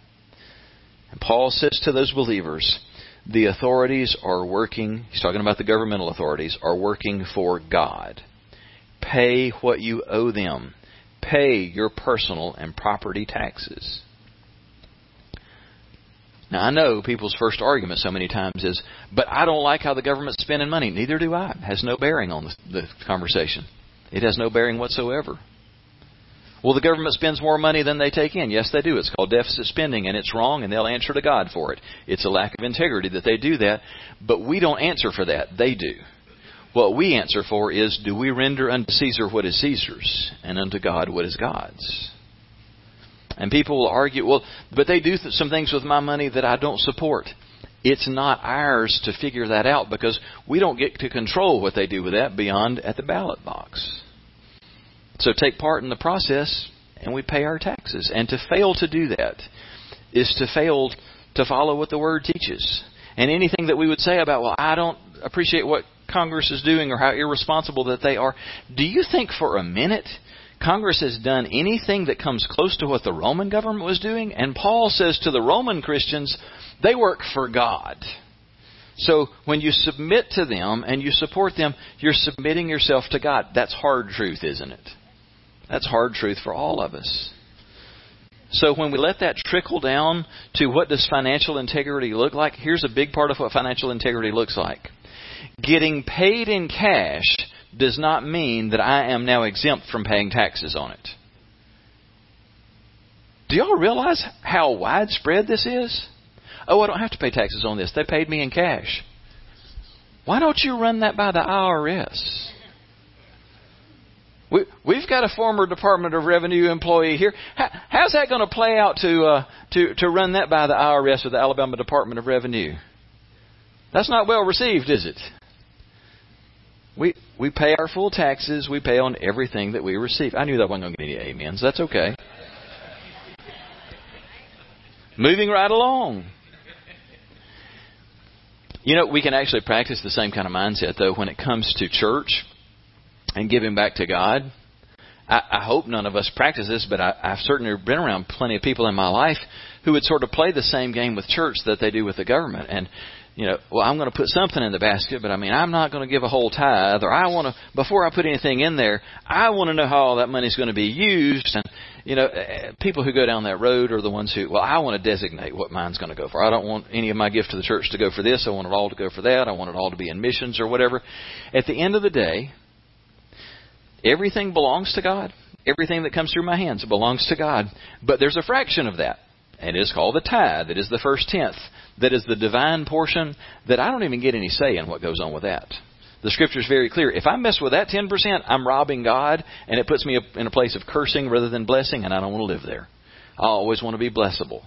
And Paul says to those believers, the authorities are working, he's talking about the governmental authorities, are working for God. Pay what you owe them. Pay your personal and property taxes. Now I know people's first argument so many times is, but I don't like how the government's spending money. Neither do I. It has no bearing on the, conversation. It has no bearing whatsoever. Well, the government spends more money than they take in. Yes, they do. It's called deficit spending, and it's wrong, and they'll answer to God for it. It's a lack of integrity that they do that, but we don't answer for that. They do. What we answer for is, do we render unto Caesar what is Caesar's, and unto God what is God's? And people will argue, well, but they do th- some things with my money that I don't support. It's not ours to figure that out because we don't get to control what they do with that beyond at the ballot box. So take part in the process and we pay our taxes. And to fail to do that is to fail to follow what the Word teaches. And anything that we would say about, well, I don't appreciate what Congress is doing or how irresponsible that they are, do you think for a minute Congress has done anything that comes close to what the Roman government was doing. And Paul says to the Roman Christians, they work for God. So when you submit to them and you support them, you're submitting yourself to God. That's hard truth, isn't it? That's hard truth for all of us. So when we let that trickle down to what does financial integrity look like, here's a big part of what financial integrity looks like. Getting paid in cash does not mean that I am now exempt from paying taxes on it. Do y'all realize how widespread this is? Oh, I don't have to pay taxes on this. They paid me in cash. Why don't you run that by the IRS? We, we've got a former Department of Revenue employee here. How, how's that going to play out to, uh, to, to run that by the IRS or the Alabama Department of Revenue? That's not well received, is it? We we pay our full taxes. We pay on everything that we receive. I knew that wasn't going to get any amens. That's okay. Moving right along. You know, we can actually practice the same kind of mindset though when it comes to church and giving back to God. I, I hope none of us practice this, but I, I've certainly been around plenty of people in my life who would sort of play the same game with church that they do with the government. And you know, well, I'm going to put something in the basket, but I mean, I'm not going to give a whole tithe, or I want to, before I put anything in there, I want to know how all that money's going to be used. And, you know, eh, people who go down that road are the ones who, well, I want to designate what mine's going to go for. I don't want any of my gift to the church to go for this. I want it all to go for that. I want it all to be in missions or whatever. At the end of the day, everything belongs to God. Everything that comes through my hands belongs to God. But there's a fraction of that and it is called the tithe. It is the first tenth. That is the divine portion that I don't even get any say in what goes on with that. The scripture is very clear. If I mess with that 10%, I'm robbing God, and it puts me in a place of cursing rather than blessing, and I don't want to live there. I always want to be blessable.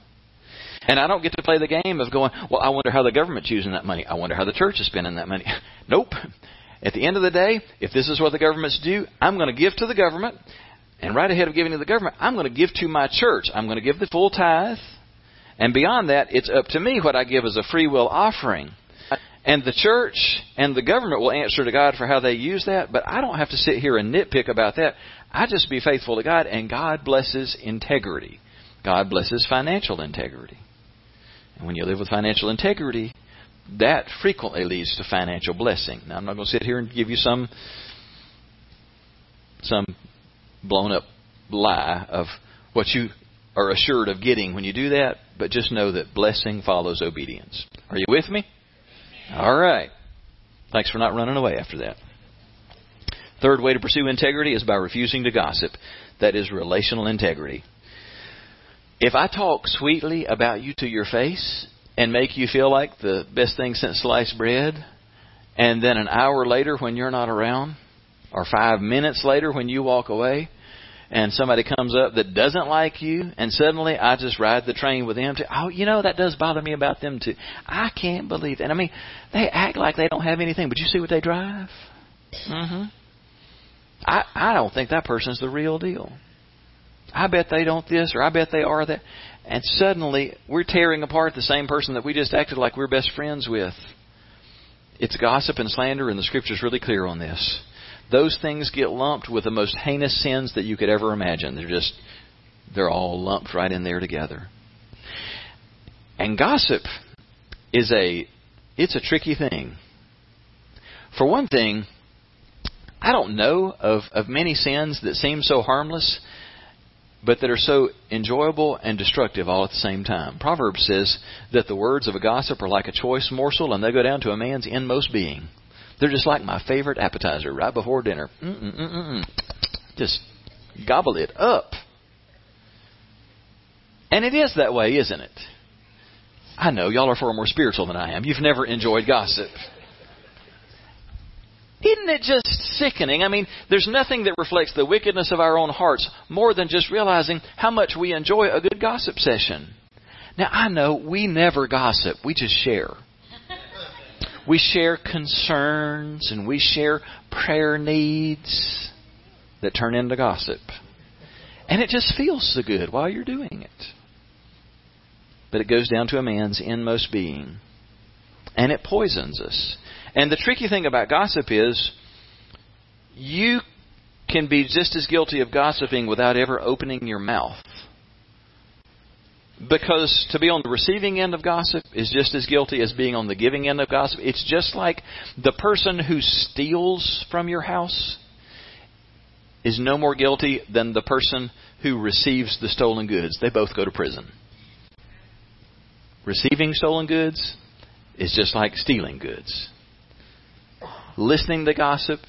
And I don't get to play the game of going, well, I wonder how the government's using that money. I wonder how the church is spending that money. nope. At the end of the day, if this is what the governments do, I'm going to give to the government, and right ahead of giving to the government, I'm going to give to my church. I'm going to give the full tithe. And beyond that, it's up to me what I give as a free will offering. And the church and the government will answer to God for how they use that, but I don't have to sit here and nitpick about that. I just be faithful to God, and God blesses integrity. God blesses financial integrity. And when you live with financial integrity, that frequently leads to financial blessing. Now, I'm not going to sit here and give you some some blown up lie of what you are assured of getting when you do that, but just know that blessing follows obedience. Are you with me? All right. Thanks for not running away after that. Third way to pursue integrity is by refusing to gossip. That is relational integrity. If I talk sweetly about you to your face and make you feel like the best thing since sliced bread, and then an hour later when you're not around, or five minutes later when you walk away and somebody comes up that doesn't like you and suddenly I just ride the train with them too. Oh, you know, that does bother me about them too. I can't believe that. And I mean, they act like they don't have anything, but you see what they drive? Mm-hmm. I, I don't think that person's the real deal. I bet they don't this or I bet they are that. And suddenly we're tearing apart the same person that we just acted like we're best friends with. It's gossip and slander, and the scripture's really clear on this those things get lumped with the most heinous sins that you could ever imagine. They're just, they're all lumped right in there together. And gossip is a, it's a tricky thing. For one thing, I don't know of, of many sins that seem so harmless, but that are so enjoyable and destructive all at the same time. Proverbs says that the words of a gossip are like a choice morsel and they go down to a man's inmost being. They're just like my favorite appetizer right before dinner. Mm-mm-mm-mm. Just gobble it up. And it is that way, isn't it? I know y'all are far more spiritual than I am. You've never enjoyed gossip. Isn't it just sickening? I mean, there's nothing that reflects the wickedness of our own hearts more than just realizing how much we enjoy a good gossip session. Now, I know we never gossip, we just share. We share concerns and we share prayer needs that turn into gossip. And it just feels so good while you're doing it. But it goes down to a man's inmost being. And it poisons us. And the tricky thing about gossip is you can be just as guilty of gossiping without ever opening your mouth. Because to be on the receiving end of gossip is just as guilty as being on the giving end of gossip. It's just like the person who steals from your house is no more guilty than the person who receives the stolen goods. They both go to prison. Receiving stolen goods is just like stealing goods. Listening to gossip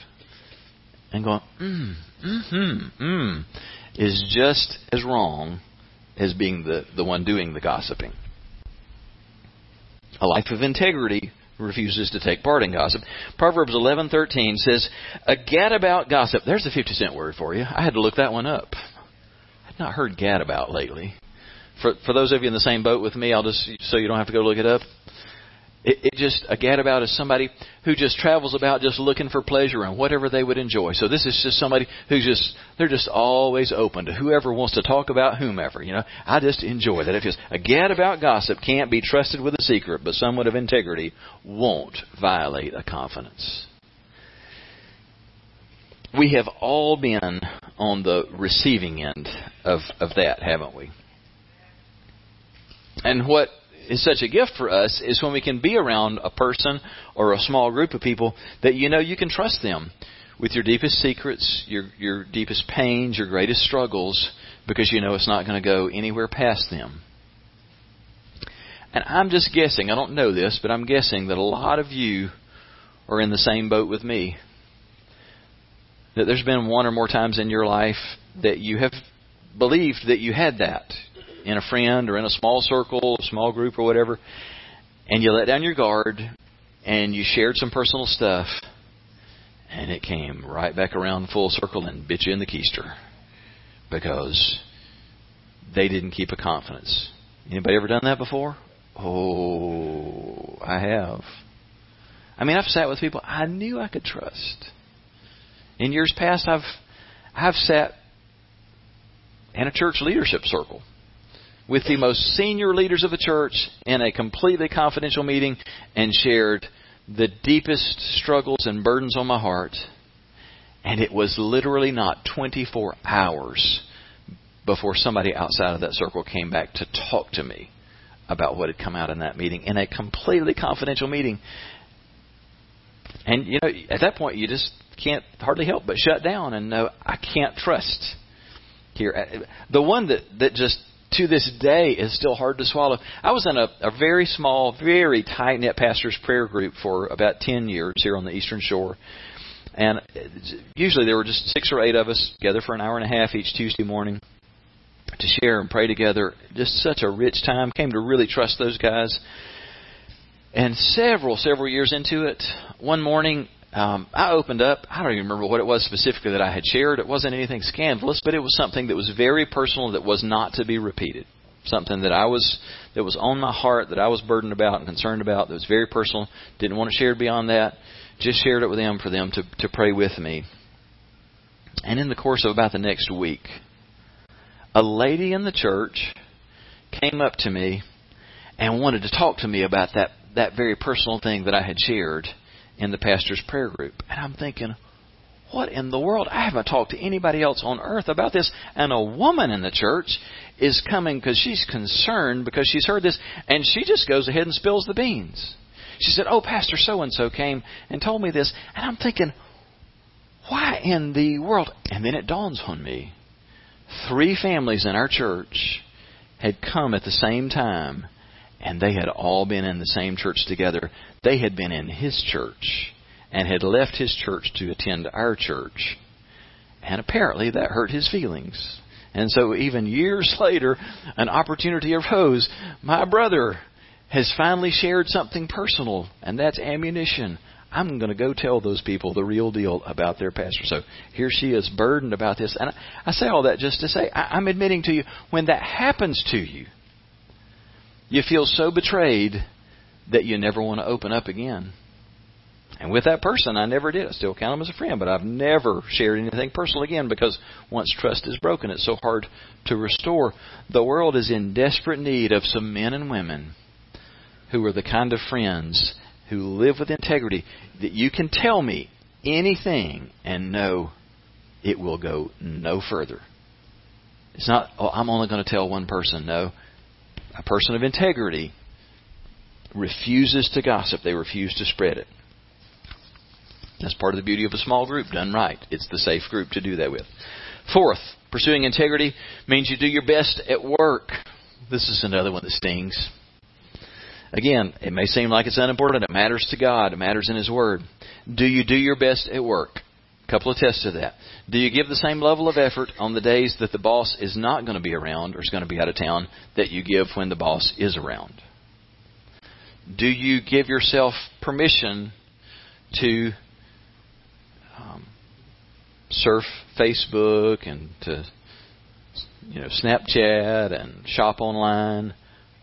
and going, mm, mm-hmm, mm, is just as wrong as being the, the one doing the gossiping. A life of integrity refuses to take part in gossip. Proverbs 11:13 says, "A gadabout gossip." There's a 50 cent word for you. I had to look that one up. I've not heard gadabout lately. For for those of you in the same boat with me, I'll just so you don't have to go look it up. It, it just a gadabout is somebody who just travels about just looking for pleasure and whatever they would enjoy. So this is just somebody who's just they're just always open to whoever wants to talk about whomever. You know, I just enjoy that. If just a gadabout gossip can't be trusted with a secret, but someone of integrity won't violate a confidence. We have all been on the receiving end of, of that, haven't we? And what is such a gift for us is when we can be around a person or a small group of people that you know you can trust them with your deepest secrets, your your deepest pains, your greatest struggles, because you know it's not going to go anywhere past them. And I'm just guessing, I don't know this, but I'm guessing that a lot of you are in the same boat with me. That there's been one or more times in your life that you have believed that you had that in a friend or in a small circle, a small group or whatever, and you let down your guard and you shared some personal stuff and it came right back around full circle and bit you in the keister because they didn't keep a confidence. Anybody ever done that before? Oh, I have. I mean, I've sat with people I knew I could trust. In years past, I've I've sat in a church leadership circle with the most senior leaders of the church in a completely confidential meeting and shared the deepest struggles and burdens on my heart. And it was literally not 24 hours before somebody outside of that circle came back to talk to me about what had come out in that meeting in a completely confidential meeting. And you know, at that point, you just can't hardly help but shut down and know I can't trust here. Uh, the one that that just to this day is still hard to swallow. I was in a, a very small, very tight knit pastors prayer group for about ten years here on the Eastern Shore. And usually there were just six or eight of us together for an hour and a half each Tuesday morning to share and pray together. Just such a rich time. Came to really trust those guys. And several, several years into it, one morning um, I opened up. I don't even remember what it was specifically that I had shared. It wasn't anything scandalous, but it was something that was very personal that was not to be repeated. Something that I was that was on my heart that I was burdened about and concerned about. That was very personal. Didn't want to share beyond that. Just shared it with them for them to to pray with me. And in the course of about the next week, a lady in the church came up to me and wanted to talk to me about that that very personal thing that I had shared in the pastor's prayer group. And I'm thinking, what in the world? I haven't talked to anybody else on earth about this. And a woman in the church is coming because she's concerned because she's heard this. And she just goes ahead and spills the beans. She said, Oh, Pastor so and so came and told me this. And I'm thinking, why in the world? And then it dawns on me. Three families in our church had come at the same time and they had all been in the same church together. They had been in his church and had left his church to attend our church. And apparently that hurt his feelings. And so even years later, an opportunity arose. My brother has finally shared something personal, and that's ammunition. I'm going to go tell those people the real deal about their pastor. So here she is burdened about this. And I, say all that just to say, I'm admitting to you, when that happens to you, you feel so betrayed that you never want to open up again. And with that person, I never did. I still count him as a friend, but I've never shared anything personal again because once trust is broken, it's so hard to restore. The world is in desperate need of some men and women who are the kind of friends who live with integrity that you can tell me anything and know it will go no further. It's not, oh, I'm only going to tell one person. No a person of integrity refuses to gossip, they refuse to spread it. That's part of the beauty of a small group done right. It's the safe group to do that with. Fourth, pursuing integrity means you do your best at work. This is another one that stings. Again, it may seem like it's unimportant. It matters to God. It matters in His Word. Do you do your best at work? Couple of tests of that. Do you give the same level of effort on the days that the boss is not going to be around or is going to be out of town that you give when the boss is around? Do you give yourself permission to um, surf Facebook and to you know Snapchat and shop online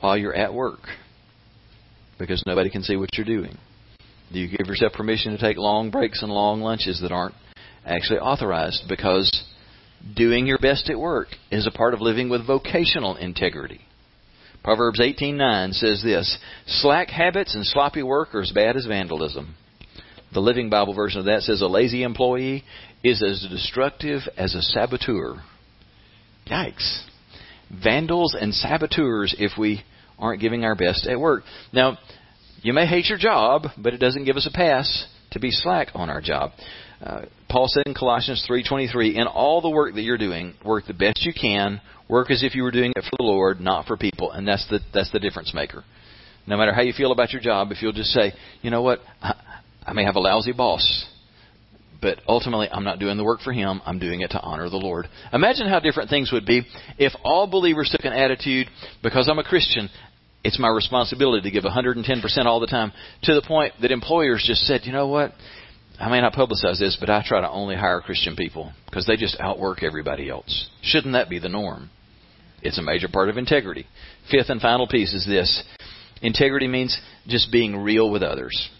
while you're at work because nobody can see what you're doing? Do you give yourself permission to take long breaks and long lunches that aren't actually authorized because doing your best at work is a part of living with vocational integrity. Proverbs 18:9 says this, slack habits and sloppy work are as bad as vandalism. The Living Bible version of that says a lazy employee is as destructive as a saboteur. Yikes. Vandals and saboteurs if we aren't giving our best at work. Now, you may hate your job, but it doesn't give us a pass to be slack on our job. Uh, Paul said in Colossians 3:23, "In all the work that you're doing, work the best you can. Work as if you were doing it for the Lord, not for people." And that's the that's the difference maker. No matter how you feel about your job, if you'll just say, "You know what? I, I may have a lousy boss, but ultimately I'm not doing the work for him. I'm doing it to honor the Lord." Imagine how different things would be if all believers took an attitude because I'm a Christian, it's my responsibility to give 110% all the time to the point that employers just said, "You know what? I may not publicize this, but I try to only hire Christian people because they just outwork everybody else. Shouldn't that be the norm? It's a major part of integrity. Fifth and final piece is this integrity means just being real with others.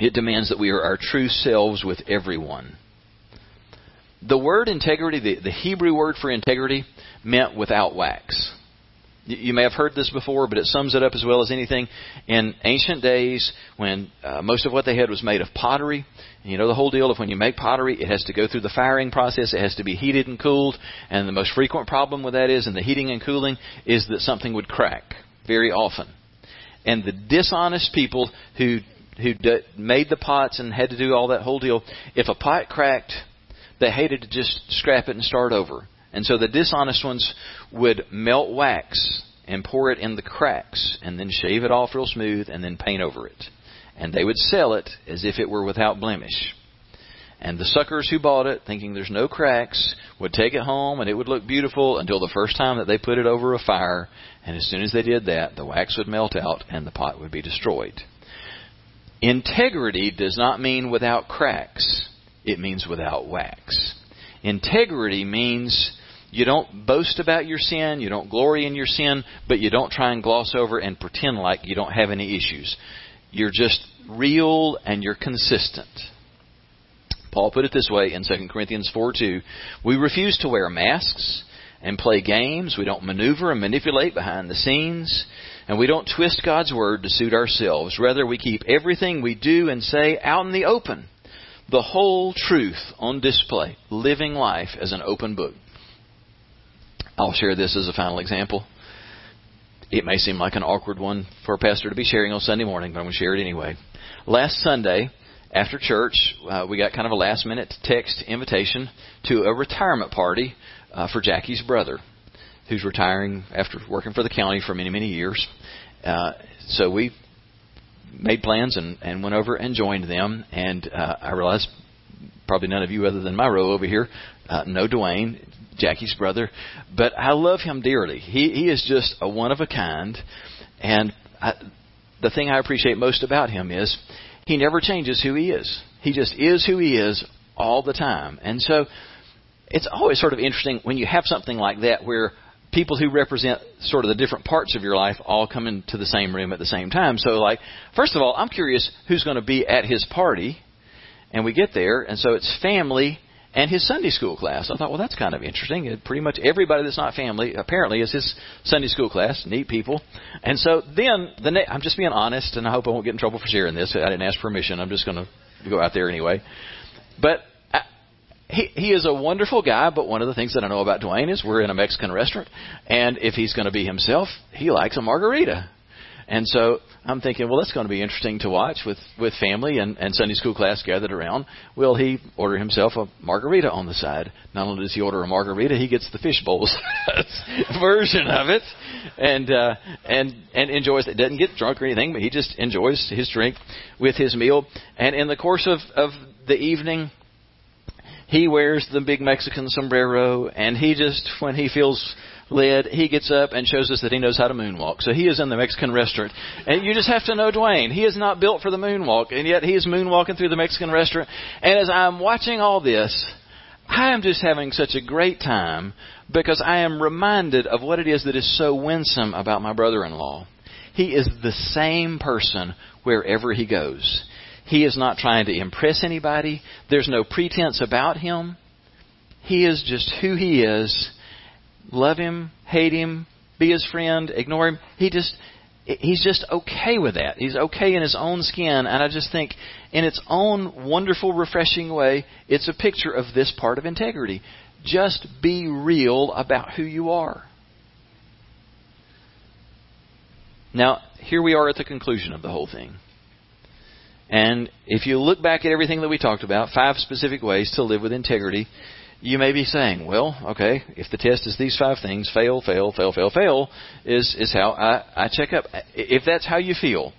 It demands that we are our true selves with everyone. The word integrity, the, the Hebrew word for integrity, meant without wax. You may have heard this before, but it sums it up as well as anything. In ancient days, when uh, most of what they had was made of pottery, you know the whole deal of when you make pottery, it has to go through the firing process, it has to be heated and cooled, and the most frequent problem with that is, in the heating and cooling, is that something would crack very often. And the dishonest people who who d- made the pots and had to do all that whole deal, if a pot cracked, they hated to just scrap it and start over. And so the dishonest ones would melt wax and pour it in the cracks and then shave it off real smooth and then paint over it. And they would sell it as if it were without blemish. And the suckers who bought it, thinking there's no cracks, would take it home and it would look beautiful until the first time that they put it over a fire. And as soon as they did that, the wax would melt out and the pot would be destroyed. Integrity does not mean without cracks, it means without wax. Integrity means you don't boast about your sin, you don't glory in your sin, but you don't try and gloss over and pretend like you don't have any issues. You're just real and you're consistent. Paul put it this way in 2 Corinthians 4 2. We refuse to wear masks and play games. We don't maneuver and manipulate behind the scenes. And we don't twist God's word to suit ourselves. Rather, we keep everything we do and say out in the open. The whole truth on display. Living life as an open book. I'll share this as a final example. It may seem like an awkward one for a pastor to be sharing on Sunday morning, but I'm going to share it anyway. Last Sunday, after church, uh, we got kind of a last minute text invitation to a retirement party uh, for Jackie's brother, who's retiring after working for the county for many, many years. Uh, so we made plans and, and went over and joined them. And uh, I realized probably none of you other than my row over here uh, know Dwayne. Jackie's brother, but I love him dearly. He he is just a one of a kind, and I, the thing I appreciate most about him is he never changes who he is. He just is who he is all the time, and so it's always sort of interesting when you have something like that where people who represent sort of the different parts of your life all come into the same room at the same time. So, like, first of all, I'm curious who's going to be at his party, and we get there, and so it's family and his Sunday school class. I thought, well, that's kind of interesting. Pretty much everybody that's not family apparently is his Sunday school class. Neat people. And so then the na- I'm just being honest, and I hope I won't get in trouble for sharing this. I didn't ask permission. I'm just going to go out there anyway. But I, he he is a wonderful guy. But one of the things that I know about Dwayne is we're in a Mexican restaurant, and if he's going to be himself, he likes a margarita. And so I'm thinking, well, that's going to be interesting to watch with, with family and, and Sunday school class gathered around. Will he order himself a margarita on the side? Not only does he order a margarita, he gets the fish bowls version of it, and uh, and and enjoys it. Doesn't get drunk or anything, but he just enjoys his drink with his meal. And in the course of of the evening, he wears the big Mexican sombrero, and he just when he feels led, he gets up and shows us that he knows how to moonwalk. So he is in the Mexican restaurant. And you just have to know Dwayne. He is not built for the moonwalk, and yet he is moonwalking through the Mexican restaurant. And as I'm watching all this, I am just having such a great time because I am reminded of what it is that is so winsome about my brother in law. He is the same person wherever he goes. He is not trying to impress anybody. There's no pretense about him. He is just who he is, love him, hate him, be his friend, ignore him. He just he's just okay with that. He's okay in his own skin, and I just think in its own wonderful, refreshing way, it's a picture of this part of integrity. Just be real about who you are. Now, here we are at the conclusion of the whole thing. And if you look back at everything that we talked about, five specific ways to live with integrity, you may be saying, well, okay, if the test is these five things, fail, fail, fail, fail, fail, is, is how I, I check up. If that's how you feel,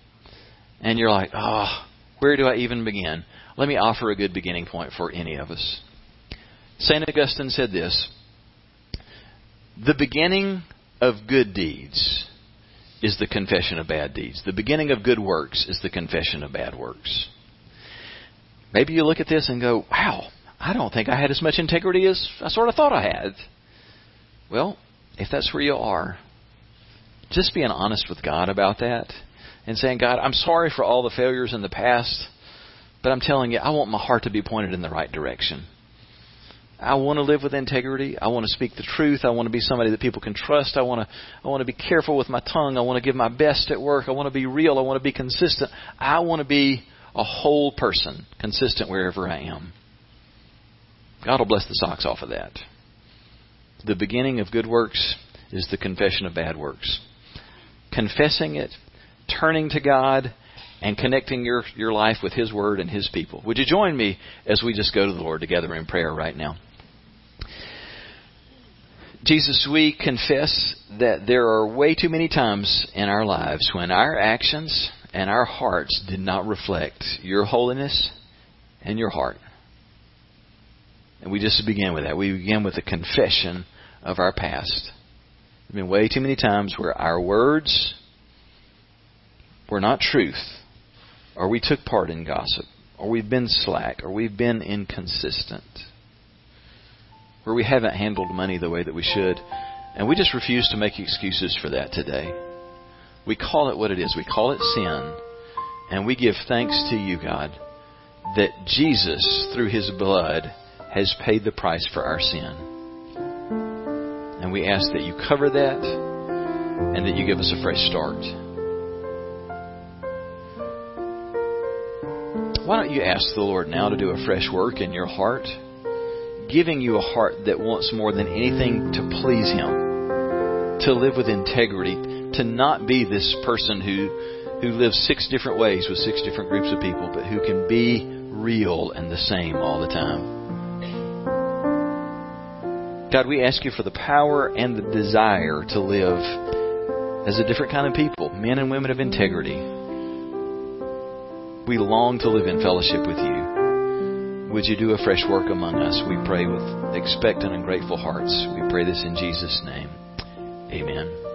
and you're like, oh, where do I even begin? Let me offer a good beginning point for any of us. St. Augustine said this The beginning of good deeds is the confession of bad deeds. The beginning of good works is the confession of bad works. Maybe you look at this and go, wow, I don't think I had as much integrity as I sort of thought I had. Well, if that's where you are, just being honest with God about that and saying, God, I'm sorry for all the failures in the past, but I'm telling you, I want my heart to be pointed in the right direction. I want to live with integrity. I want to speak the truth. I want to be somebody that people can trust. I want to I want to be careful with my tongue. I want to give my best at work. I want to be real. I want to be consistent. I want to be a whole person, consistent wherever I am. God will bless the socks off of that. The beginning of good works is the confession of bad works. Confessing it, turning to God, and connecting your, your life with His Word and His people. Would you join me as we just go to the Lord together in prayer right now? Jesus, we confess that there are way too many times in our lives when our actions and our hearts did not reflect your holiness and your heart. And we just begin with that. We begin with a confession of our past. There have been way too many times where our words were not truth, or we took part in gossip, or we've been slack, or we've been inconsistent where we haven't handled money the way that we should. And we just refuse to make excuses for that today. We call it what it is. We call it sin. And we give thanks to you, God, that Jesus, through his blood, has paid the price for our sin. And we ask that you cover that and that you give us a fresh start. Why don't you ask the Lord now to do a fresh work in your heart? giving you a heart that wants more than anything to please Him, to live with integrity, to not be this person who who lives six different ways with six different groups of people, but who can be real and the same all the time. God, we ask you for the power and the desire to live as a different kind of people, men and women of integrity. We long to live in fellowship with you. Would you do a fresh work among us? We pray with expectant and grateful hearts. We pray this in Jesus' name. Amen.